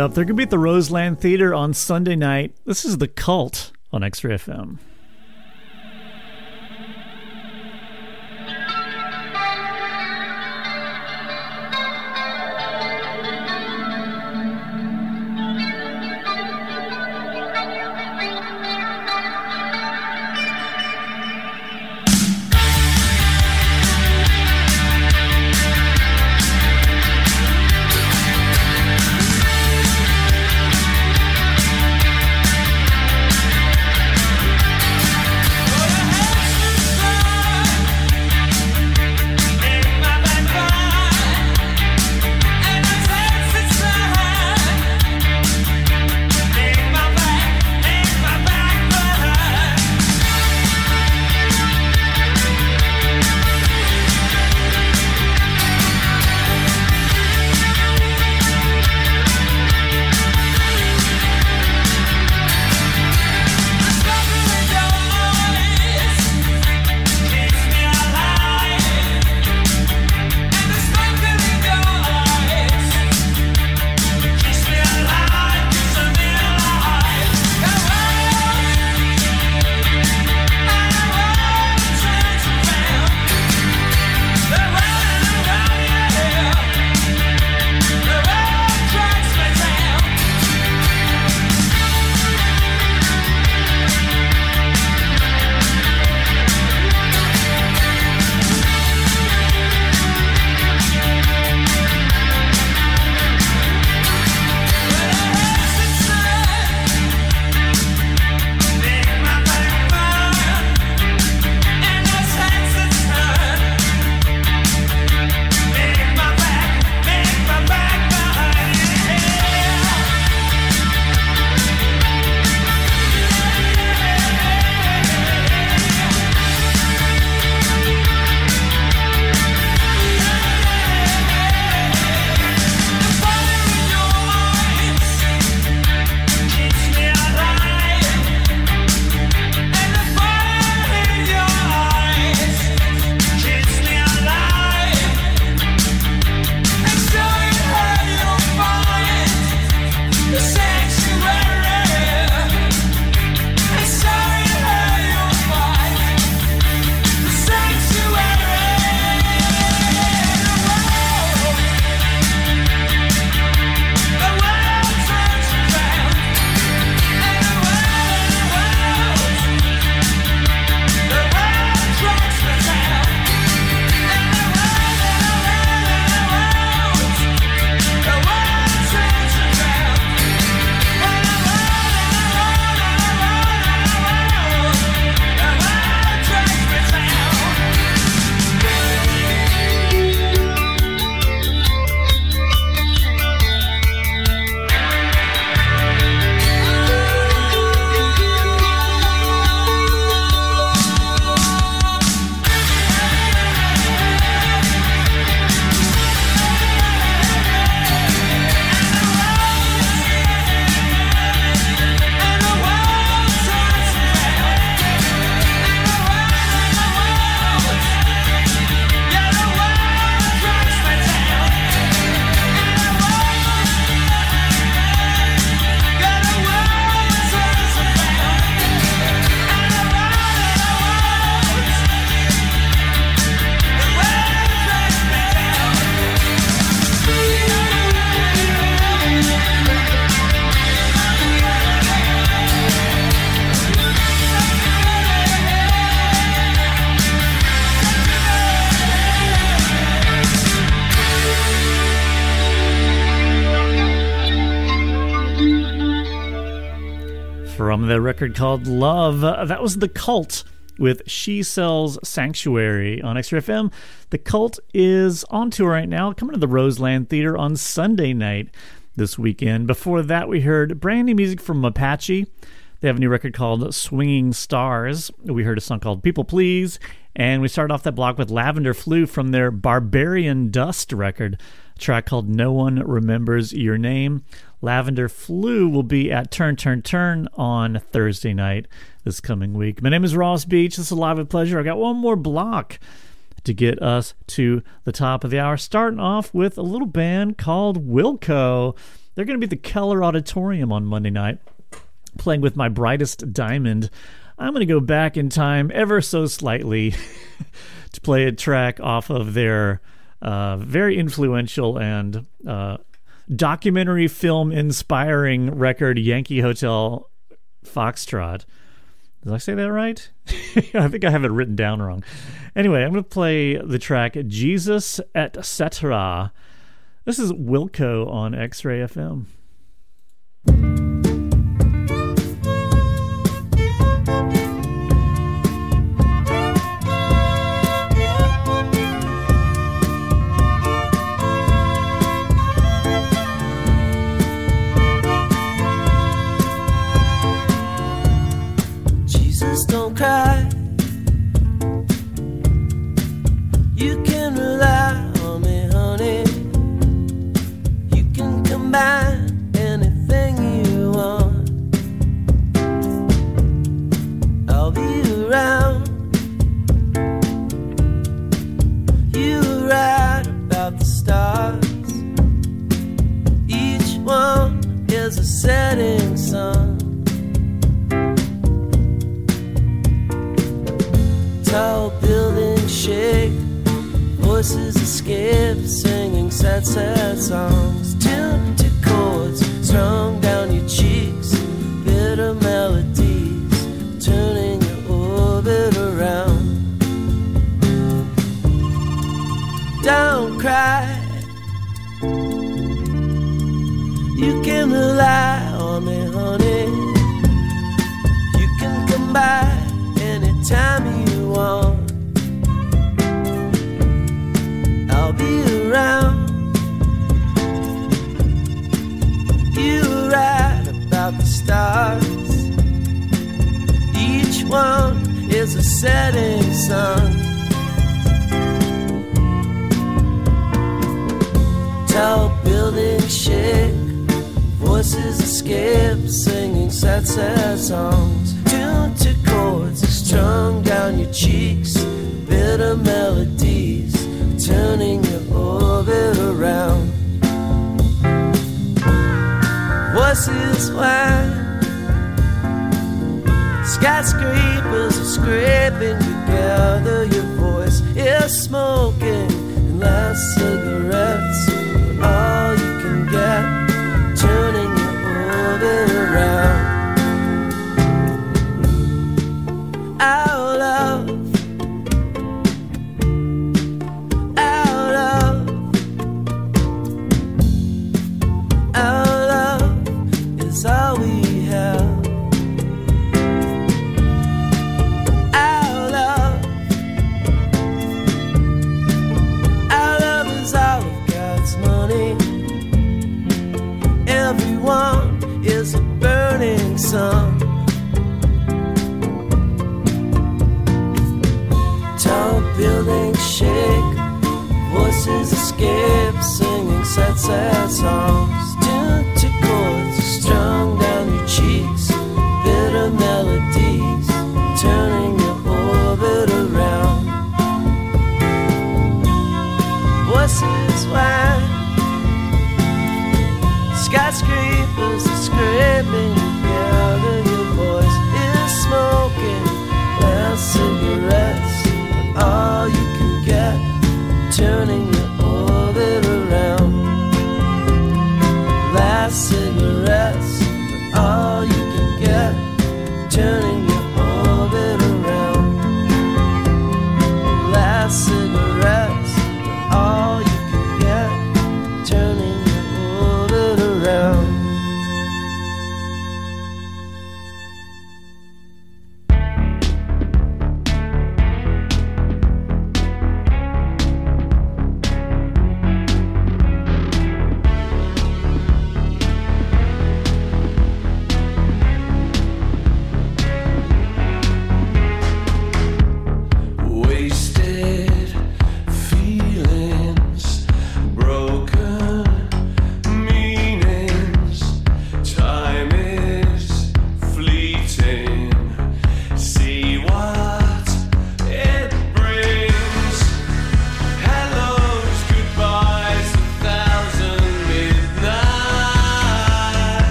up. They're going to be at the Roseland Theater on Sunday night. This is The Cult on X FM. Record called Love. Uh, that was The Cult with She Sells Sanctuary on X Ray FM. The Cult is on tour right now, coming to the Roseland Theater on Sunday night this weekend. Before that, we heard brand new music from Apache. They have a new record called Swinging Stars. We heard a song called People Please. And we started off that block with Lavender Flu from their Barbarian Dust record, a track called No One Remembers Your Name. Lavender Flu will be at Turn Turn Turn on Thursday night this coming week. My name is Ross Beach. This is Live with Pleasure. I got one more block to get us to the top of the hour, starting off with a little band called Wilco. They're going to be at the Keller Auditorium on Monday night, playing with my brightest diamond. I'm going to go back in time ever so slightly to play a track off of their uh, very influential and uh, documentary film inspiring record, Yankee Hotel Foxtrot. Did I say that right? I think I have it written down wrong. Anyway, I'm going to play the track Jesus Etc. This is Wilco on X Ray FM. Combine anything you want. I'll be around. You right about the stars. Each one is a setting sun. tall buildings shake, voices escape, singing sad, sad songs. Tuned to chords strung down your cheeks, bitter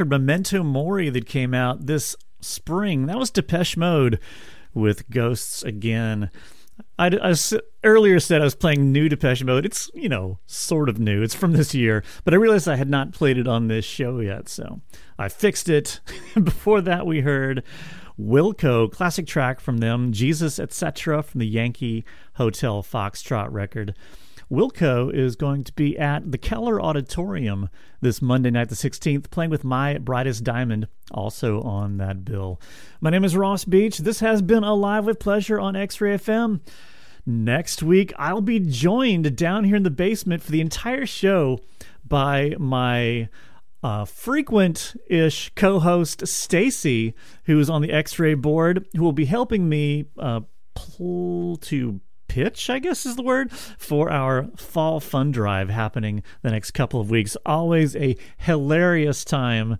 record Memento Mori that came out this spring. That was Depeche Mode with Ghosts Again. I, I earlier said I was playing new Depeche Mode. It's, you know, sort of new. It's from this year, but I realized I had not played it on this show yet, so I fixed it. Before that, we heard Wilco, classic track from them, Jesus, etc., from the Yankee Hotel Foxtrot record. Wilco is going to be at the Keller Auditorium this Monday night, the 16th, playing with My Brightest Diamond, also on that bill. My name is Ross Beach. This has been Alive with Pleasure on X Ray FM. Next week, I'll be joined down here in the basement for the entire show by my uh, frequent ish co host, Stacy, who is on the X ray board, who will be helping me uh, pull to pitch, I guess is the word, for our fall fun drive happening the next couple of weeks. Always a hilarious time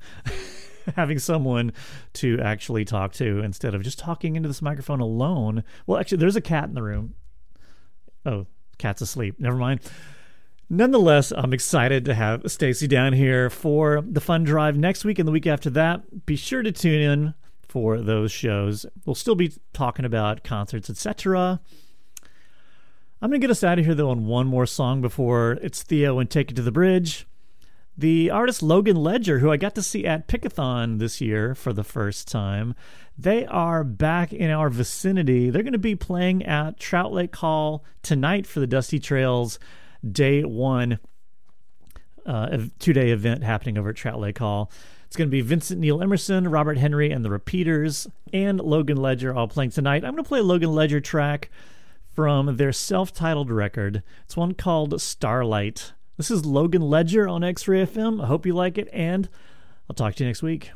having someone to actually talk to instead of just talking into this microphone alone. Well, actually, there's a cat in the room. Oh, cat's asleep. Never mind. Nonetheless, I'm excited to have Stacy down here for the fun drive next week and the week after that. Be sure to tune in for those shows. We'll still be talking about concerts, etc. I'm going to get us out of here, though, on one more song before it's Theo and Take It to the Bridge. The artist Logan Ledger, who I got to see at Pickathon this year for the first time, they are back in our vicinity. They're going to be playing at Trout Lake Hall tonight for the Dusty Trails Day One uh, two day event happening over at Trout Lake Hall. It's going to be Vincent Neil Emerson, Robert Henry, and the Repeaters, and Logan Ledger all playing tonight. I'm going to play a Logan Ledger track from their self titled record. It's one called Starlight. This is Logan Ledger on X Ray FM. I hope you like it, and I'll talk to you next week.